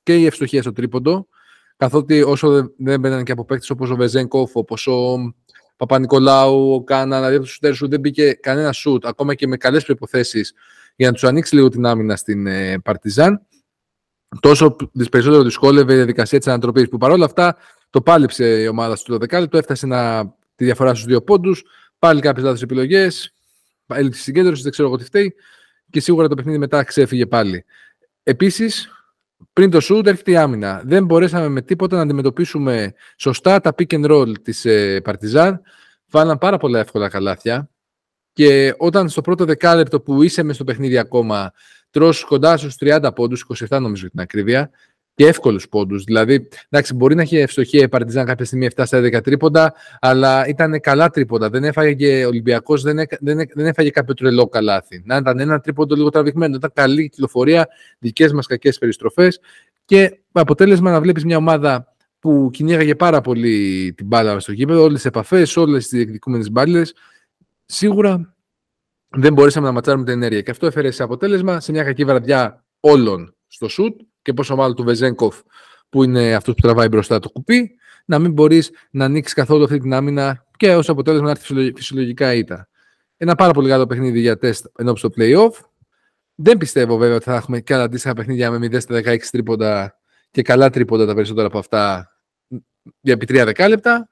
Speaker 2: και η ευστοχία στο τρίποντο, καθότι όσο δεν μπαίνανε και από παίκτες όπως ο Βεζέγκοφ, όπως ο Παπα-Νικολάου, ο Κάνα, δηλαδή από τους σου δεν μπήκε κανένα σουτ, ακόμα και με καλές προποθέσει για να τους ανοίξει λίγο την άμυνα στην ε, Παρτιζάν. Τόσο περισσότερο δυσκόλευε η διαδικασία της ανατροπής, που παρόλα αυτά το πάλιψε η ομάδα στο 12 λεπτό, έφτασε να, τη διαφορά στους δύο πόντους. Πάλι κάποιες λάθος επιλογές, έλλειψη συγκέντρωσης, δεν ξέρω εγώ τι φταίει. Και σίγουρα το παιχνίδι μετά ξέφυγε πάλι. Επίσης, πριν το σουτ έρχεται η άμυνα. Δεν μπορέσαμε με τίποτα να αντιμετωπίσουμε σωστά τα pick and roll της ε, Παρτιζάν. Βάλαν πάρα πολλά εύκολα καλάθια. Και όταν στο πρώτο δεκάλεπτο που είσαι μες στο παιχνίδι ακόμα, τρως κοντά στους 30 πόντους, 27 νομίζω για την ακρίβεια, και εύκολους πόντους. Δηλαδή, εντάξει, μπορεί να έχει ευστοχία η Παρτιζάν κάποια στιγμή 7 στα 10 τρίποντα, αλλά ήταν καλά τρίποντα. Δεν έφαγε και ο Ολυμπιακός, δεν, δεν, δεν έφαγε κάποιο τρελό καλάθι. Να ήταν ένα τρίποντο λίγο τραβηγμένο. Ήταν καλή κυκλοφορία, δικές μας κακές περιστροφές και αποτέλεσμα να βλέπεις μια ομάδα που κυνήγαγε πάρα πολύ την μπάλα στο γήπεδο, όλες τις επαφές, όλες τις διεκδικούμενες μπάλες. Σίγουρα δεν μπορέσαμε να ματσάρουμε την ενέργεια. Και αυτό έφερε σε αποτέλεσμα σε μια κακή βραδιά όλων στο σουτ και πόσο μάλλον του Βεζέγκοφ που είναι αυτός που τραβάει μπροστά το κουπί, να μην μπορείς να ανοίξεις καθόλου αυτή την άμυνα και ως αποτέλεσμα να έρθει φυσιολογικά ήττα. Ένα πάρα πολύ καλό παιχνίδι για τεστ ενώ στο playoff. Δεν πιστεύω βέβαια ότι θα έχουμε και άλλα αντίστοιχα παιχνίδια με 0 στα 16 τρίποντα και καλά τρίποντα τα περισσότερα από αυτά για επί 3 δεκάλεπτα.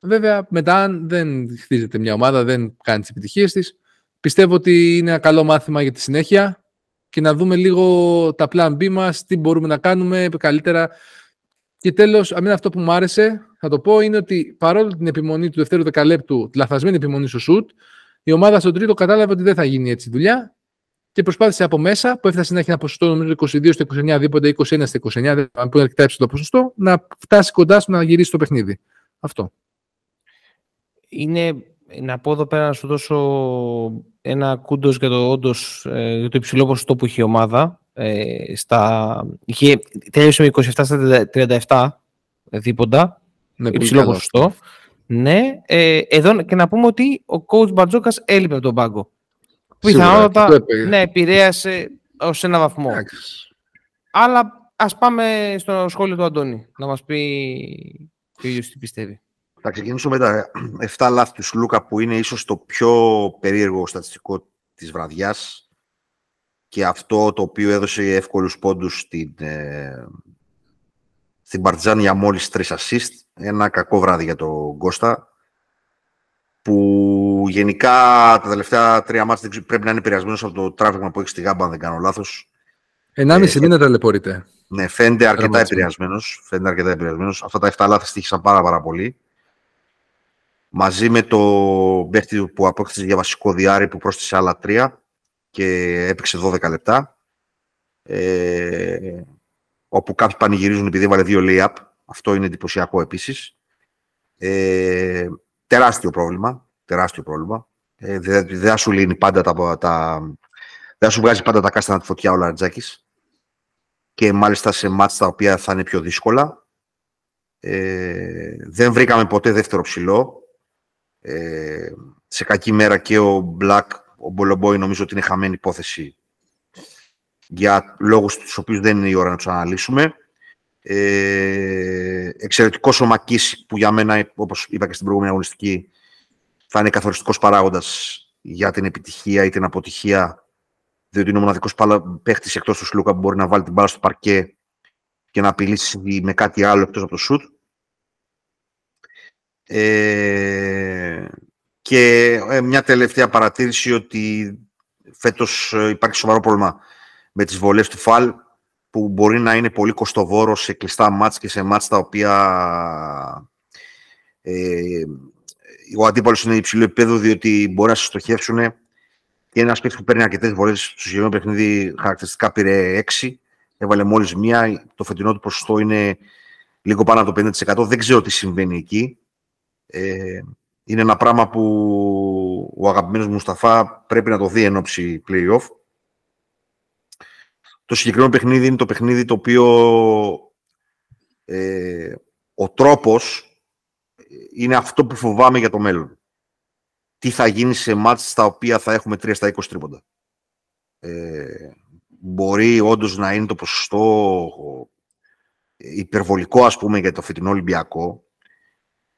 Speaker 2: Βέβαια, μετά, αν δεν χτίζεται μια ομάδα, δεν κάνει τις επιτυχίες της, πιστεύω ότι είναι ένα καλό μάθημα για τη συνέχεια και να δούμε λίγο τα plan B μας, τι μπορούμε να κάνουμε καλύτερα. Και τέλος, αμένα αυτό που μου άρεσε, θα το πω, είναι ότι παρόλο την επιμονή του δευτέρου δεκαλέπτου, τη λαθασμένη επιμονή στο σουτ, η ομάδα στον τρίτο κατάλαβε ότι δεν θα γίνει έτσι δουλειά και προσπάθησε από μέσα, που έφτασε να έχει ένα ποσοστό νομίζω 22 στο 29, δίποτε 21 στο 29, αν είναι αρκετά υψηλό ποσοστό, να φτάσει κοντά στο να γυρίσει το παιχνίδι. Αυτό.
Speaker 1: Είναι να πω εδώ πέρα να σου δώσω ένα κούντος για το, όντως, ε, για το υψηλό ποσοστό που είχε η ομάδα. Ε, στα, είχε, τέλειωσε με 27 στα 37 δίποντα. Με υψηλό ποσοστό. Ναι, ε, εδώ και να πούμε ότι ο coach Μπαρτζόκας έλειπε από τον πάγκο. Πιθανότατα ναι, επηρέασε ως ένα βαθμό. Αλλά ας πάμε στο σχόλιο του Αντώνη να μας πει ο ίδιος τι πιστεύει.
Speaker 3: Θα ξεκινήσω με τα 7 λάθη του Σλούκα που είναι ίσως το πιο περίεργο στατιστικό της βραδιάς και αυτό το οποίο έδωσε εύκολους πόντους στην, ε, στην Παρτιζάν για μόλις 3 assist. Ένα κακό βράδυ για τον Κώστα που γενικά τα τελευταία τρία μάτια πρέπει να είναι επηρεασμένος από το τράβηγμα που έχει στη Γάμπα, αν δεν κάνω λάθος.
Speaker 2: 1,5 ε, μήνα ταλαιπωρείται.
Speaker 3: Ναι, φαίνεται αρκετά επηρεασμένος. Φαίνεται αρκετά επηρεασμένος. Αυτά τα 7 λάθη στήχησαν πάρα, πάρα πολύ μαζί με το παίχτη που απόκτησε για βασικό διάρρη που πρόσθεσε άλλα τρία και έπαιξε 12 λεπτά. Ε, όπου κάποιοι πανηγυρίζουν επειδή έβαλε δύο lay-up. Αυτό είναι εντυπωσιακό επίσης. Ε, τεράστιο πρόβλημα. Τεράστιο πρόβλημα. Ε, δεν θα σου λύνει πάντα τα, τα, δεν σου βγάζει πάντα τα κάστανα τη φωτιά ο Λαρτζάκης. Και μάλιστα σε μάτς τα οποία θα είναι πιο δύσκολα. Ε, δεν βρήκαμε ποτέ δεύτερο ψηλό. Ε, σε κακή μέρα και ο Black, ο Μπολομπόη νομίζω ότι είναι χαμένη υπόθεση για λόγους τους οποίους δεν είναι η ώρα να τους αναλύσουμε. Ε, εξαιρετικός ο Μακής που για μένα, όπως είπα και στην προηγούμενη αγωνιστική, θα είναι καθοριστικός παράγοντας για την επιτυχία ή την αποτυχία, διότι είναι ο μοναδικός παίχτης εκτός του Σλούκα που μπορεί να βάλει την μπάλα στο παρκέ και να απειλήσει με κάτι άλλο εκτός από το σουτ. Ε, και ε, μια τελευταία παρατήρηση ότι φέτος ε, υπάρχει σοβαρό πρόβλημα με τις βολές του ΦΑΛ. που μπορεί να είναι πολύ κοστοβόρο σε κλειστά μάτς και σε μάτς τα οποία ε, ο αντίπαλος είναι υψηλό επίπεδο διότι μπορεί να σε στοχεύσουν και ένας παίκτης που παίρνει αρκετές βολές στο συγκεκριμένο παιχνίδι χαρακτηριστικά πήρε 6. Έβαλε μόλις μία. Το φετινό του ποσοστό είναι λίγο πάνω από το 50%. Δεν ξέρω τι συμβαίνει εκεί. Ε, είναι ένα πράγμα που ο αγαπημένος Μουσταφά πρέπει να το δει εν ώψη play-off. Το συγκεκριμένο παιχνίδι είναι το παιχνίδι το οποίο ε, ο τρόπος είναι αυτό που φοβάμαι για το μέλλον. Τι θα γίνει σε μάτς στα οποία θα έχουμε 3 στα 20 τρίποντα. Ε, μπορεί όντως να είναι το ποσοστό υπερβολικό ας πούμε για το φετινό Ολυμπιακό.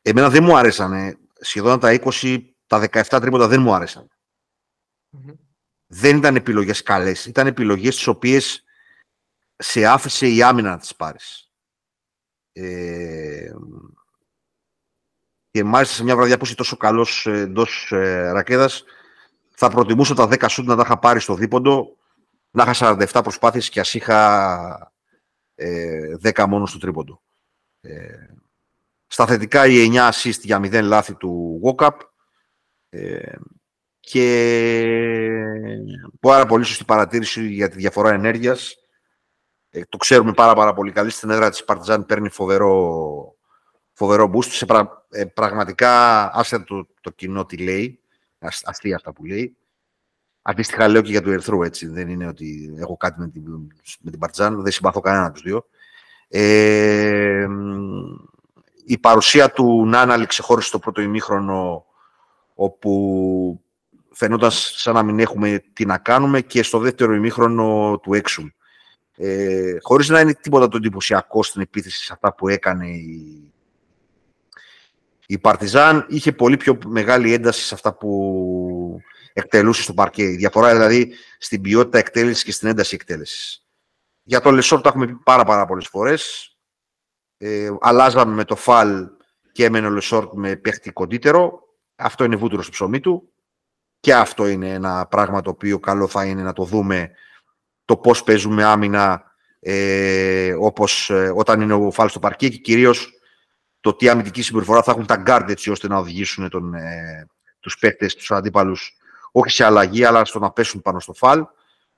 Speaker 3: Εμένα δεν μου άρεσαν. Σχεδόν τα 20, τα 17 τρίποντα δεν μου αρεσαν Δεν ήταν επιλογές καλές. Ήταν επιλογές τις οποίες σε άφησε η άμυνα να τις πάρεις. Ε, και μάλιστα σε μια βραδιά που είσαι τόσο καλός εντός ε, ρακέδα, θα προτιμούσα τα 10 σουτ να τα είχα πάρει στο δίποντο, να είχα 47 προσπάθειες και ας είχα ε, 10 μόνο στο τρίποντο. Ε, στα θετικά οι 9 assist για 0 λάθη του Walkup ε, και πάρα πολύ σωστή παρατήρηση για τη διαφορά ενέργειας. Ε, το ξέρουμε πάρα, πάρα πολύ καλή. Στην έδρα της Παρτιζάν παίρνει φοβερό, φοβερό boost. Σε ε, πραγματικά, άσε το, το κοινό τι λέει, αστεία αυτά που λέει. Αντίστοιχα λέω και για του Ερθρού, έτσι. Δεν είναι ότι έχω κάτι με την, με την Παρτιζάν. Δεν συμπαθώ κανένα από τους δύο. Ε, η παρουσία του Νάναλη ξεχώρισε στο πρώτο ημίχρονο όπου φαινόταν σαν να μην έχουμε τι να κάνουμε και στο δεύτερο ημίχρονο του Έξουμ. Ε, χωρίς να είναι τίποτα το εντυπωσιακό στην επίθεση σε αυτά που έκανε η, η Παρτιζάν, είχε πολύ πιο μεγάλη ένταση σε αυτά που εκτελούσε στο παρκέ. Η διαφορά δηλαδή στην ποιότητα εκτέλεσης και στην ένταση εκτέλεσης. Για το Λεσόρ το έχουμε πει πάρα, πάρα πολλές φορές ε, αλλάζαμε με το Φαλ και έμενε ο Λεσόρ με παίχτη κοντύτερο. Αυτό είναι βούτυρο στο ψωμί του. Και αυτό είναι ένα πράγμα το οποίο καλό θα είναι να το δούμε το πώς παίζουμε άμυνα ε, όπως ε, όταν είναι ο Φαλ στο παρκέ και κυρίως το τι αμυντική συμπεριφορά θα έχουν τα γκαρντ έτσι ώστε να οδηγήσουν τον, ε, τους παίκτες, τους αντίπαλους όχι σε αλλαγή αλλά στο να πέσουν πάνω στο φαλ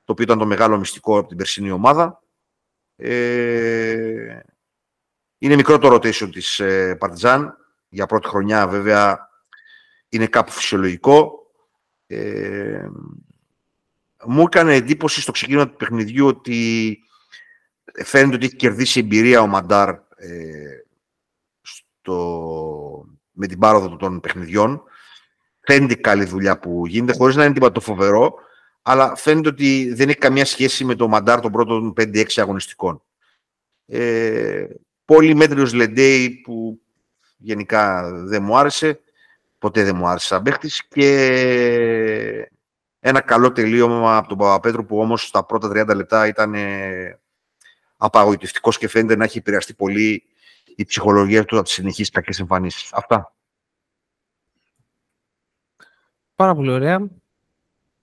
Speaker 3: το οποίο ήταν το μεγάλο μυστικό από την περσινή ομάδα. Ε, είναι μικρό το rotation της ε, Παρτιζάν. Για πρώτη χρονιά βέβαια είναι κάπου φυσιολογικό. Ε, μου έκανε εντύπωση στο ξεκίνημα του παιχνιδιού ότι φαίνεται ότι έχει κερδίσει εμπειρία ο Μαντάρ ε, στο, με την πάροδο των παιχνιδιών. Φαίνεται καλή δουλειά που γίνεται, χωρίς να είναι τίποτα το φοβερό, αλλά φαίνεται ότι δεν έχει καμία σχέση με το Μαντάρ των πρώτων 5-6 αγωνιστικών. Ε, Πολύ μέτριος Λεντέι που γενικά δεν μου άρεσε. Ποτέ δεν μου άρεσε σαν παίχτης. Και ένα καλό τελείωμα από τον Παπαπέτρου που όμως στα πρώτα 30 λεπτά ήταν απαγοητευτικός και φαίνεται να έχει επηρεαστεί πολύ η ψυχολογία του από τις συνεχείς κακές εμφανίσεις. Αυτά.
Speaker 1: Πάρα πολύ ωραία.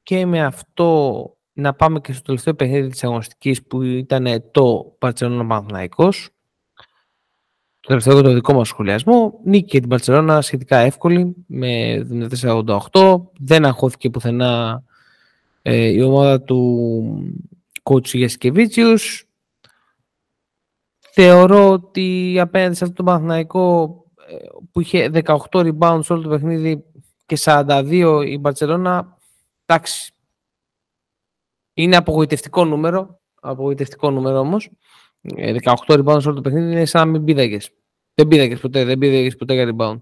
Speaker 1: Και με αυτό να πάμε και στο τελευταίο παιχνίδι της αγωνιστικής που ήταν το Παρτσενόνα Παναθηναϊκός. Το τελευταίο το δικό μας σχολιασμό. Νίκη και την Παρσελόνα σχετικά εύκολη με 74-88. Δεν αγχώθηκε πουθενά ε, η ομάδα του coach Γιασκεβίτσιους. Θεωρώ ότι απέναντι σε αυτό το Παναθηναϊκό ε, που είχε 18 rebounds όλο το παιχνίδι και 42 η Μπαρτσελώνα, εντάξει, είναι απογοητευτικό νούμερο, απογοητευτικό νούμερο όμως. 18 ε, rebounds όλο το παιχνίδι είναι σαν να μην πήδαγες. Δεν πήδαγε ποτέ, δεν πήδαγε ποτέ για rebound.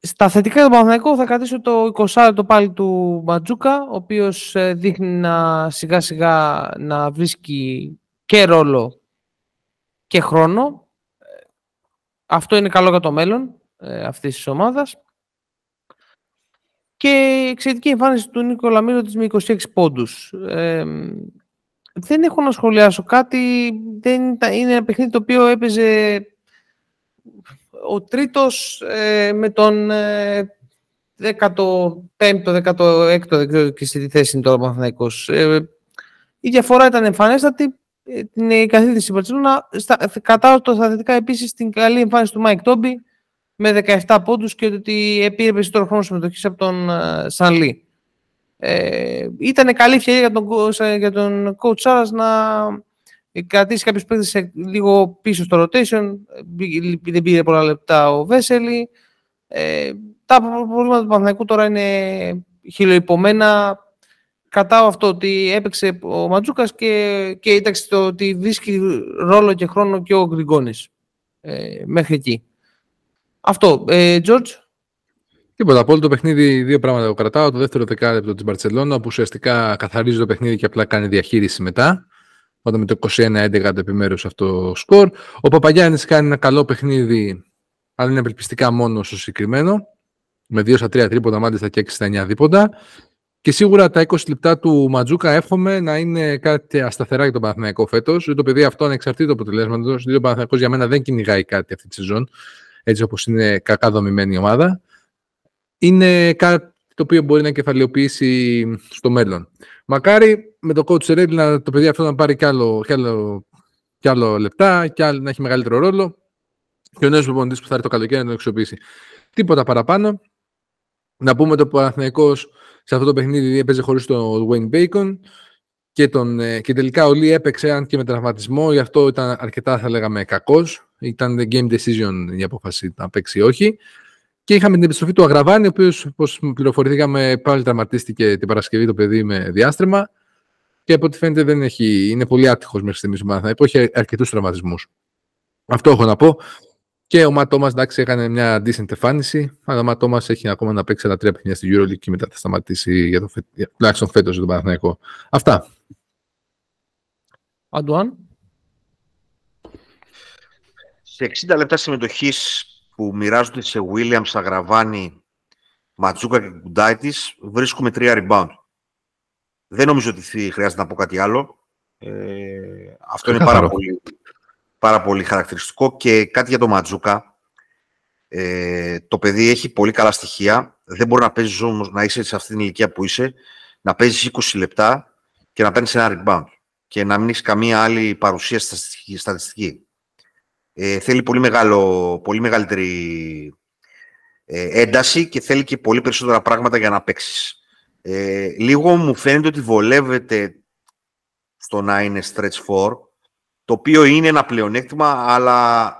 Speaker 1: Στα θετικά του Παναθηναϊκού θα κρατήσω το 20 το πάλι του Ματζούκα, ο οποίος ε, δείχνει να σιγά σιγά να βρίσκει και ρόλο και χρόνο. Αυτό είναι καλό για το μέλλον ε, αυτής της ομάδας. Και εξαιρετική εμφάνιση του Νίκο Λαμίρο της με 26 πόντους. Ε, δεν έχω να σχολιάσω κάτι. Δεν, είναι ένα παιχνίδι το οποίο έπαιζε ο τρίτος ε, με τον ε, 15ο, 16ο, δεν ξέρω και σε τι θέση είναι τώρα ο Παναθηναϊκός. Ε, Η διαφορά ήταν εμφανέστατη. Ε, την η καθίδρυση η Μπαρτσελώνα. Κατά το σταθετικά επίσης την καλή εμφάνιση του Μάικ Τόμπι με 17 πόντους και ότι επήρε περισσότερο χρόνο συμμετοχής από τον uh, Σαν Λί. Ε, ήταν καλή ευκαιρία για τον, για τον coach Σάρας να κρατήσει κάποιους παίκτες λίγο πίσω στο rotation. Δεν πήρε πολλά λεπτά ο Βέσελη. Ε, τα προβλήματα του Παναθηναϊκού τώρα είναι χιλοϊπωμένα. Κατάω αυτό ότι έπαιξε ο Ματζούκας και, και ήταξε το ότι βρίσκει ρόλο και χρόνο και ο Γκριγκόνης. Ε, μέχρι εκεί. Αυτό. Ε, George;
Speaker 2: Τίποτα. Από όλο το παιχνίδι δύο πράγματα το κρατάω. Το δεύτερο δεκάλεπτο της Μπαρσελόνα που ουσιαστικά καθαρίζει το παιχνίδι και απλά κάνει διαχείριση μετά. Όταν με το 21-11 το επιμέρους αυτό το σκορ. Ο Παπαγιάννης κάνει ένα καλό παιχνίδι, αλλά είναι απελπιστικά μόνο στο συγκεκριμένο. Με 2 στα 3 τρίποτα, μάλιστα και 6 στα 9 δίποτα. Και σίγουρα τα 20 λεπτά του Ματζούκα εύχομαι να είναι κάτι ασταθερά για τον Παναθηναϊκό φέτος. Το παιδί αυτό ανεξαρτήτως αποτελέσματος, διότι ο Παναθηναϊκός για μένα δεν κυνηγάει κάτι αυτή τη σεζόν, έτσι όπως είναι κακά δομημένη η ομάδα είναι κάτι το οποίο μπορεί να κεφαλαιοποιήσει στο μέλλον. Μακάρι με το coach Red να το παιδί αυτό να πάρει κι άλλο, κι άλλο, κι άλλο λεπτά, κι άλλο, να έχει μεγαλύτερο ρόλο και ο νέος προπονητής που θα έρθει το καλοκαίρι να τον αξιοποιήσει. Τίποτα παραπάνω. Να πούμε το Παναθηναϊκός σε αυτό το παιχνίδι έπαιζε χωρίς τον Wayne Bacon και, τον, ε, και τελικά ο Λί έπαιξε αν και με τραυματισμό, γι' αυτό ήταν αρκετά θα λέγαμε κακός. Ήταν game decision η απόφαση να παίξει ή όχι. Και είχαμε την επιστροφή του Αγραβάνη, ο οποίος, όπως πληροφορηθήκαμε, πάλι τραυματίστηκε την Παρασκευή το παιδί με διάστρεμα. Και από ό,τι φαίνεται δεν έχει, είναι πολύ άτυχος μέχρι στιγμής ο Παναθηναϊκός. Έχει αρκετούς τραυματισμούς. Αυτό έχω να πω. Και ο Ματ Τόμας εντάξει έκανε μια decent εμφάνιση. Αλλά ο Ματ Τόμας έχει ακόμα να παίξει ένα τρία παιχνίδια στη EuroLeague και μετά θα σταματήσει για το φε... τουλάχιστον φέτος για τον Παναθηναϊκό. Αυτά.
Speaker 1: Αντουάν.
Speaker 3: Σε 60 λεπτά συμμετοχής που μοιράζονται σε Williams, Αγραβάνη, Ματζούκα και Κουντάιτης, βρίσκουμε τρία rebound. Δεν νομίζω ότι χρειάζεται να πω κάτι άλλο. Ε, αυτό είναι πάρα πολύ, πάρα πολύ χαρακτηριστικό. Και κάτι για το Ματζούκα. Ε, το παιδί έχει πολύ καλά στοιχεία. Δεν μπορεί να παίζεις όμως να είσαι σε αυτή την ηλικία που είσαι, να παίζεις 20 λεπτά και να παίρνεις ένα rebound και να μην έχεις καμία άλλη παρουσία στατιστική ε, θέλει πολύ, μεγάλο, πολύ μεγαλύτερη ε, ένταση και θέλει και πολύ περισσότερα πράγματα για να παίξεις. Ε, λίγο μου φαίνεται ότι βολεύεται στο να είναι stretch 4, το οποίο είναι ένα πλεονέκτημα, αλλά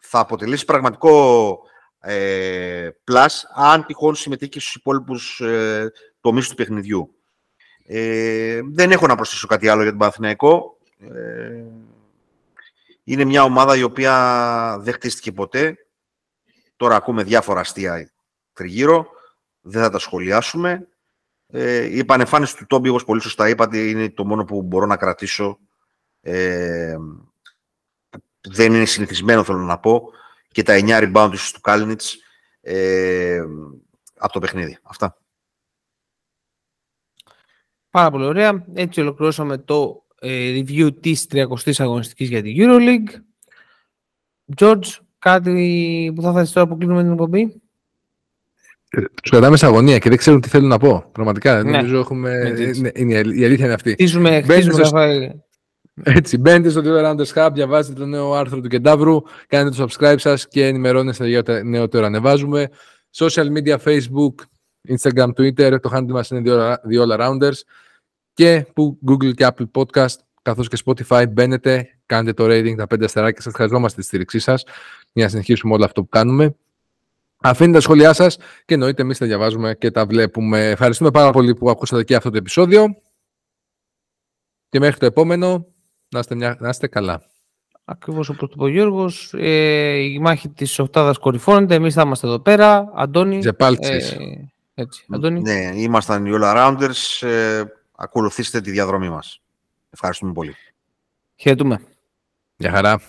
Speaker 3: θα αποτελέσει πραγματικό ε, plus αν τυχόν συμμετέχει στους υπόλοιπους ε, τομείς του παιχνιδιού. Ε, δεν έχω να προσθέσω κάτι άλλο για τον Παναθηναϊκό. Ε, είναι μια ομάδα η οποία δεν χτίστηκε ποτέ. Τώρα ακούμε διάφορα αστεία τριγύρω. Δεν θα τα σχολιάσουμε. Ε, η επανεφάνιση του Τόμπι, όπως πολύ σωστά είπατε, είναι το μόνο που μπορώ να κρατήσω. Ε, δεν είναι συνηθισμένο, θέλω να πω. Και τα 9 rebound του Κάλινιτς ε, από το παιχνίδι. Αυτά.
Speaker 1: Πάρα πολύ ωραία. Έτσι ολοκληρώσαμε το ε, review της 30ης αγωνιστικής για την EuroLeague. George, κάτι που θα θες τώρα που κλείνουμε την εκπομπή;
Speaker 2: Ε, Τους κρατάμε σε αγωνία και δεν ξέρουν τι θέλουν να πω. Πραγματικά, ναι. νομίζω έχουμε... είναι, είναι, η αλήθεια είναι αυτή.
Speaker 1: Χτίζουμε, χτίζουμε στο...
Speaker 2: Έτσι, μπαίνετε στο Twitter Rounders Hub, διαβάζετε το νέο άρθρο του Κεντάβρου, κάνετε το subscribe σας και ενημερώνεστε για τα νεότερα ανεβάζουμε. Social media, Facebook, Instagram, Twitter, το handle μας είναι The All Arounders και που Google και Apple Podcast καθώς και Spotify μπαίνετε, κάντε το rating, τα πέντε αστεράκια σας, χρειαζόμαστε τη στήριξή σας για να συνεχίσουμε όλο αυτό που κάνουμε. Αφήνετε τα σχόλιά σας και εννοείται εμείς τα διαβάζουμε και τα βλέπουμε. Ευχαριστούμε πάρα πολύ που ακούσατε και αυτό το επεισόδιο και μέχρι το επόμενο να είστε, μια, να είστε καλά.
Speaker 1: Ακριβώς όπως το είπε ο Γιώργος, ε, η μάχη της οκτάδας κορυφώνεται, εμείς θα είμαστε εδώ πέρα. Αντώνη.
Speaker 2: Ζεπάλτσες.
Speaker 1: Ε, έτσι, Αντώνη.
Speaker 3: Ναι, ήμασταν οι All Rounders. Ε, ακολουθήστε τη διαδρομή μας. Ευχαριστούμε πολύ.
Speaker 1: Χαιρετούμε.
Speaker 2: Γεια χαρά.